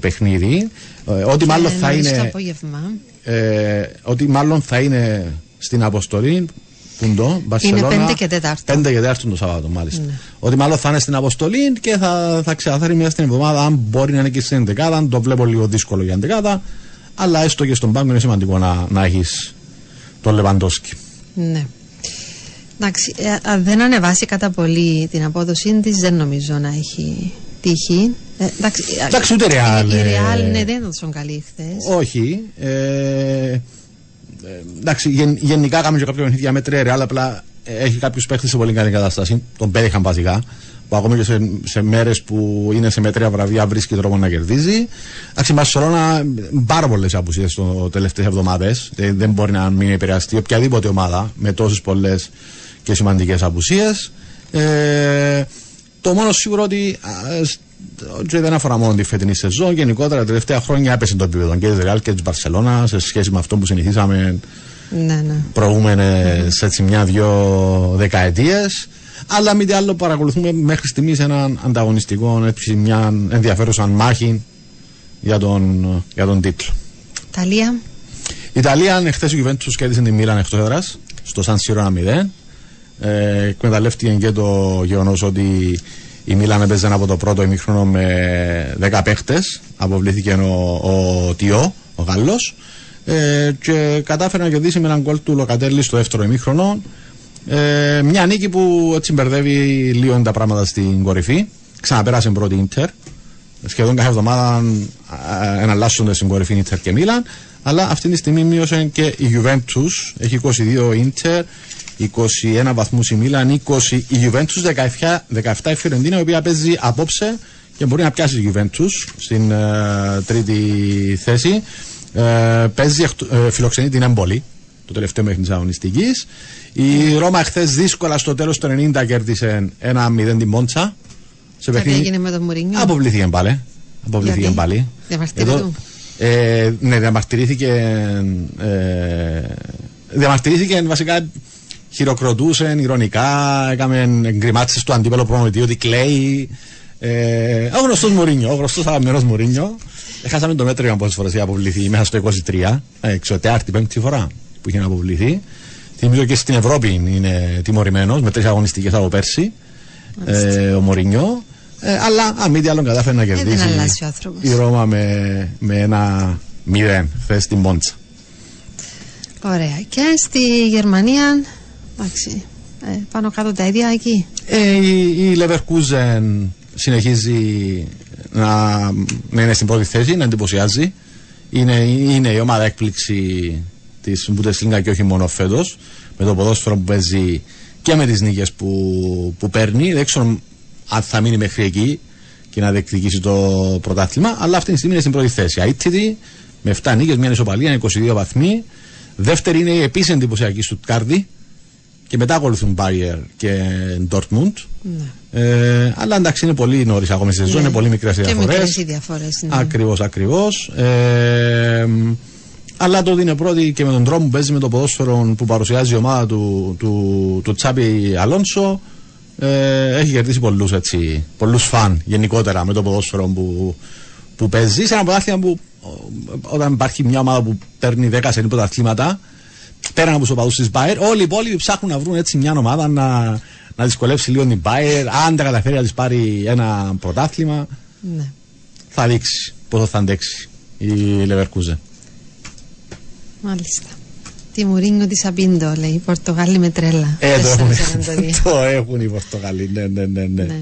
παιχνίδι. Ε, ότι μάλλον θα είναι. Το απόγευμα. Ε, ότι μάλλον θα είναι στην αποστολή. Πούντο, είναι 5 και 4. 5 και 4 το Σαββάτο, μάλιστα. Ναι. Ότι μάλλον θα είναι στην αποστολή και θα, θα ξεκαθαρεί μια στην εβδομάδα αν μπορεί να είναι και στην 11. Αν το βλέπω λίγο δύσκολο για 11. Αλλά έστω και στον πάγκο είναι σημαντικό να, να έχεις τον Λεβαντόσκι. Ναι. Εντάξει, ε, δεν ανεβάσει κατά πολύ την απόδοσή της, δεν νομίζω να έχει τύχη. Ε, εντάξει, ούτε ρεάλ. Η ρεάλ ναι, δεν ήταν τόσο καλή χθες. Όχι. Ε, ε, εντάξει, γεν, γενικά κάνουμε και κάποια παιχνίδια με τρία ρεάλ, απλά έχει κάποιους παίχτε σε πολύ καλή κατάσταση. Τον πέτυχαν βασικά. Που ακόμη και σε, σε μέρες που είναι σε μέτρια βραβεία βρίσκει τρόπο να κερδίζει. Εντάξει, η Μαρσελόνα πάρα πολλές απουσίες τι τελευταίες εβδομάδες. Ε, δεν μπορεί να μην επηρεαστεί οποιαδήποτε ομάδα με τόσες πολλές και σημαντικές απουσίες. Ε, το μόνο σίγουρο ότι και δεν αφορά μόνο τη φετινή σεζόν. Γενικότερα τα τελευταία χρόνια έπεσε το επίπεδο και της Ρεάλ και της Μπαρσελόνα σε σχέση με αυτό που συνηθίσαμε ναι, ναι. προηγούμενες έτσι μια-δυο δεκαετίες. Αλλά μη τι άλλο παρακολουθούμε μέχρι στιγμής έναν ανταγωνιστικό, έτσι, μια ενδιαφέρουσα μάχη για τον, για τον τίτλο. Ιταλία. Ιταλία, εχθές η Juventus κέρδισε τη Μίλαν εκτός έδρας στο Σαν Σύρο 1-0. Ε, εκμεταλλεύτηκε και το γεγονός ότι η Μίλαν έπαιζε από το πρώτο ημίχρονο με 10 παίχτες. Αποβλήθηκε ο, ο Τιό, ο Γάλλος. Ε, και κατάφερε να κερδίσει με έναν γκολ του Λοκατέλη στο δεύτερο ημίχρονο. Ε, μια νίκη που έτσι μπερδεύει λίγο τα πράγματα στην κορυφή. Ξαναπέρασε πρώτη Ιντερ. Σχεδόν κάθε εβδομάδα ε, εναλλάσσονται στην κορυφή Ιντερ και Μίλαν. Αλλά αυτή τη στιγμή μείωσε και η Juventus. Έχει 22 Ιντερ, 21 βαθμούς η Μίλαν, 20 η Juventus, 17, 17 η Φιρεντίνα, η οποία παίζει απόψε και μπορεί να πιάσει η Juventus στην uh, τρίτη θέση. Uh, παίζει, uh, φιλοξενεί την Εμπολή, το τελευταίο μέχρι της αγωνιστικής. Η Ρώμα χθε δύσκολα στο τέλος του 90 κέρδισε ένα 0 τη Μόντσα σε Κάτι παιχνίδι. έγινε με τον Μουρίνιο. Αποβληθήκε πάλι. Αποβληθήκε Γιατί; πάλι. Διαμαρτυρεί Εδώ- του. Ε, ναι, διαμαρτυρήθηκε. Ε, διαμαρτυρήθηκε βασικά. Χειροκροτούσε ηρωνικά, έκαμε γκριμάτσε του αντίπαλου προμηθευτή ότι κλαίει. Ε, ο γνωστός Μουρίνιο, ο γνωστός αγαπημένος Μουρίνιο. Έχασαμε το μέτρο για πόσες φορές είχε αποβληθεί μέσα στο 23, ε, εξωτεάρτη πέμπτη φορά που είχε αποβληθεί. Θυμίζω και στην Ευρώπη είναι τιμωρημένος με τρεις αγωνιστικές από πέρσι ε, ο Μωρινιό. Ε, αλλά αν μη τι άλλο κατάφερε να κερδίσει δεν αλλάζει ο άνθρωπος. η Ρώμα με, με ένα μηδέν χθε στην Μόντσα. Ωραία. Και στη Γερμανία, εντάξει, ε, πάνω κάτω τα ίδια εκεί. Ε, η, η Leverkusen συνεχίζει να, να είναι στην πρώτη θέση, να εντυπωσιάζει. Είναι, είναι η ομάδα έκπληξη της Bundesliga και όχι μόνο φέτος. Με το ποδόσφαιρο που παίζει και με τις νίκες που, που παίρνει. Δεν ξέρω αν θα μείνει μέχρι εκεί και να διεκδικήσει το πρωτάθλημα. Αλλά αυτή τη στιγμή είναι στην πρώτη θέση. Αίτητη με 7 νίκες, μια ισοπαλία, 22 βαθμοί. Δεύτερη είναι η επίση εντυπωσιακή Στουτκάρδη και μετά ακολουθούν Bayer και Dortmund. Ε, αλλά εντάξει είναι πολύ νωρίς ακόμα στη σεζόν, Ναι. είναι πολύ μικρές οι Και διαφορέ. μικρές οι διαφορές, ναι. Ακριβώς, ακριβώς. Ε, αλλά το ότι είναι πρώτη και με τον τρόπο που παίζει με το ποδόσφαιρο που παρουσιάζει η ομάδα του, του, του Τσάπη Αλόνσο ε, έχει κερδίσει πολλούς, έτσι, πολλούς φαν γενικότερα με το ποδόσφαιρο που, που παίζει σε ένα πρωτάθλημα που ο, όταν υπάρχει μια ομάδα που παίρνει 10 σε πρωταθλήματα πέραν από τους οπαδούς της Bayer, όλοι οι υπόλοιποι ψάχνουν να βρουν έτσι μια ομάδα να, να δυσκολεύσει λίγο την Bayer. Αν τα καταφέρει να της πάρει ένα πρωτάθλημα, Ναι. θα δείξει πόσο θα αντέξει η Leverkusen. Μάλιστα. Τη Μουρίνιο τη Αμπίντο, λέει. Πορτογάλη με τρέλα. Ε, το έχουν, 4,42. το έχουν οι Πορτογαλοί. Ναι, ναι, ναι. ναι. Ναι.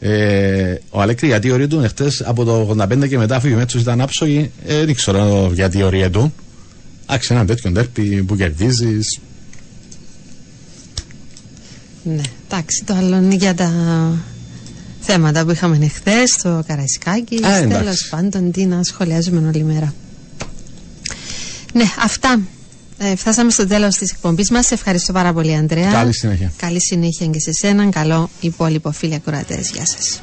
Ε, ο Αλέκρη γιατί ορίε του εχθές από το 85 και μετά φύγει μέτσο ήταν άψογη. Ε, δεν ξέρω γιατί ορίε του. Άξε ένα τέτοιο ντέρπι που κερδίζεις. Ναι, εντάξει, το άλλο είναι για τα θέματα που είχαμε χθες, το Καραϊσκάκι. Α, εντάξει. Τέλος πάντων, τι να σχολιάζουμε όλη μέρα. Ναι, αυτά. Ε, φτάσαμε στο τέλος της εκπομπής μας. Ευχαριστώ πάρα πολύ, Αντρέα. Καλή συνέχεια. Καλή συνέχεια και σε σένα. Καλό υπόλοιπο φίλοι ακροατές. Γεια σας.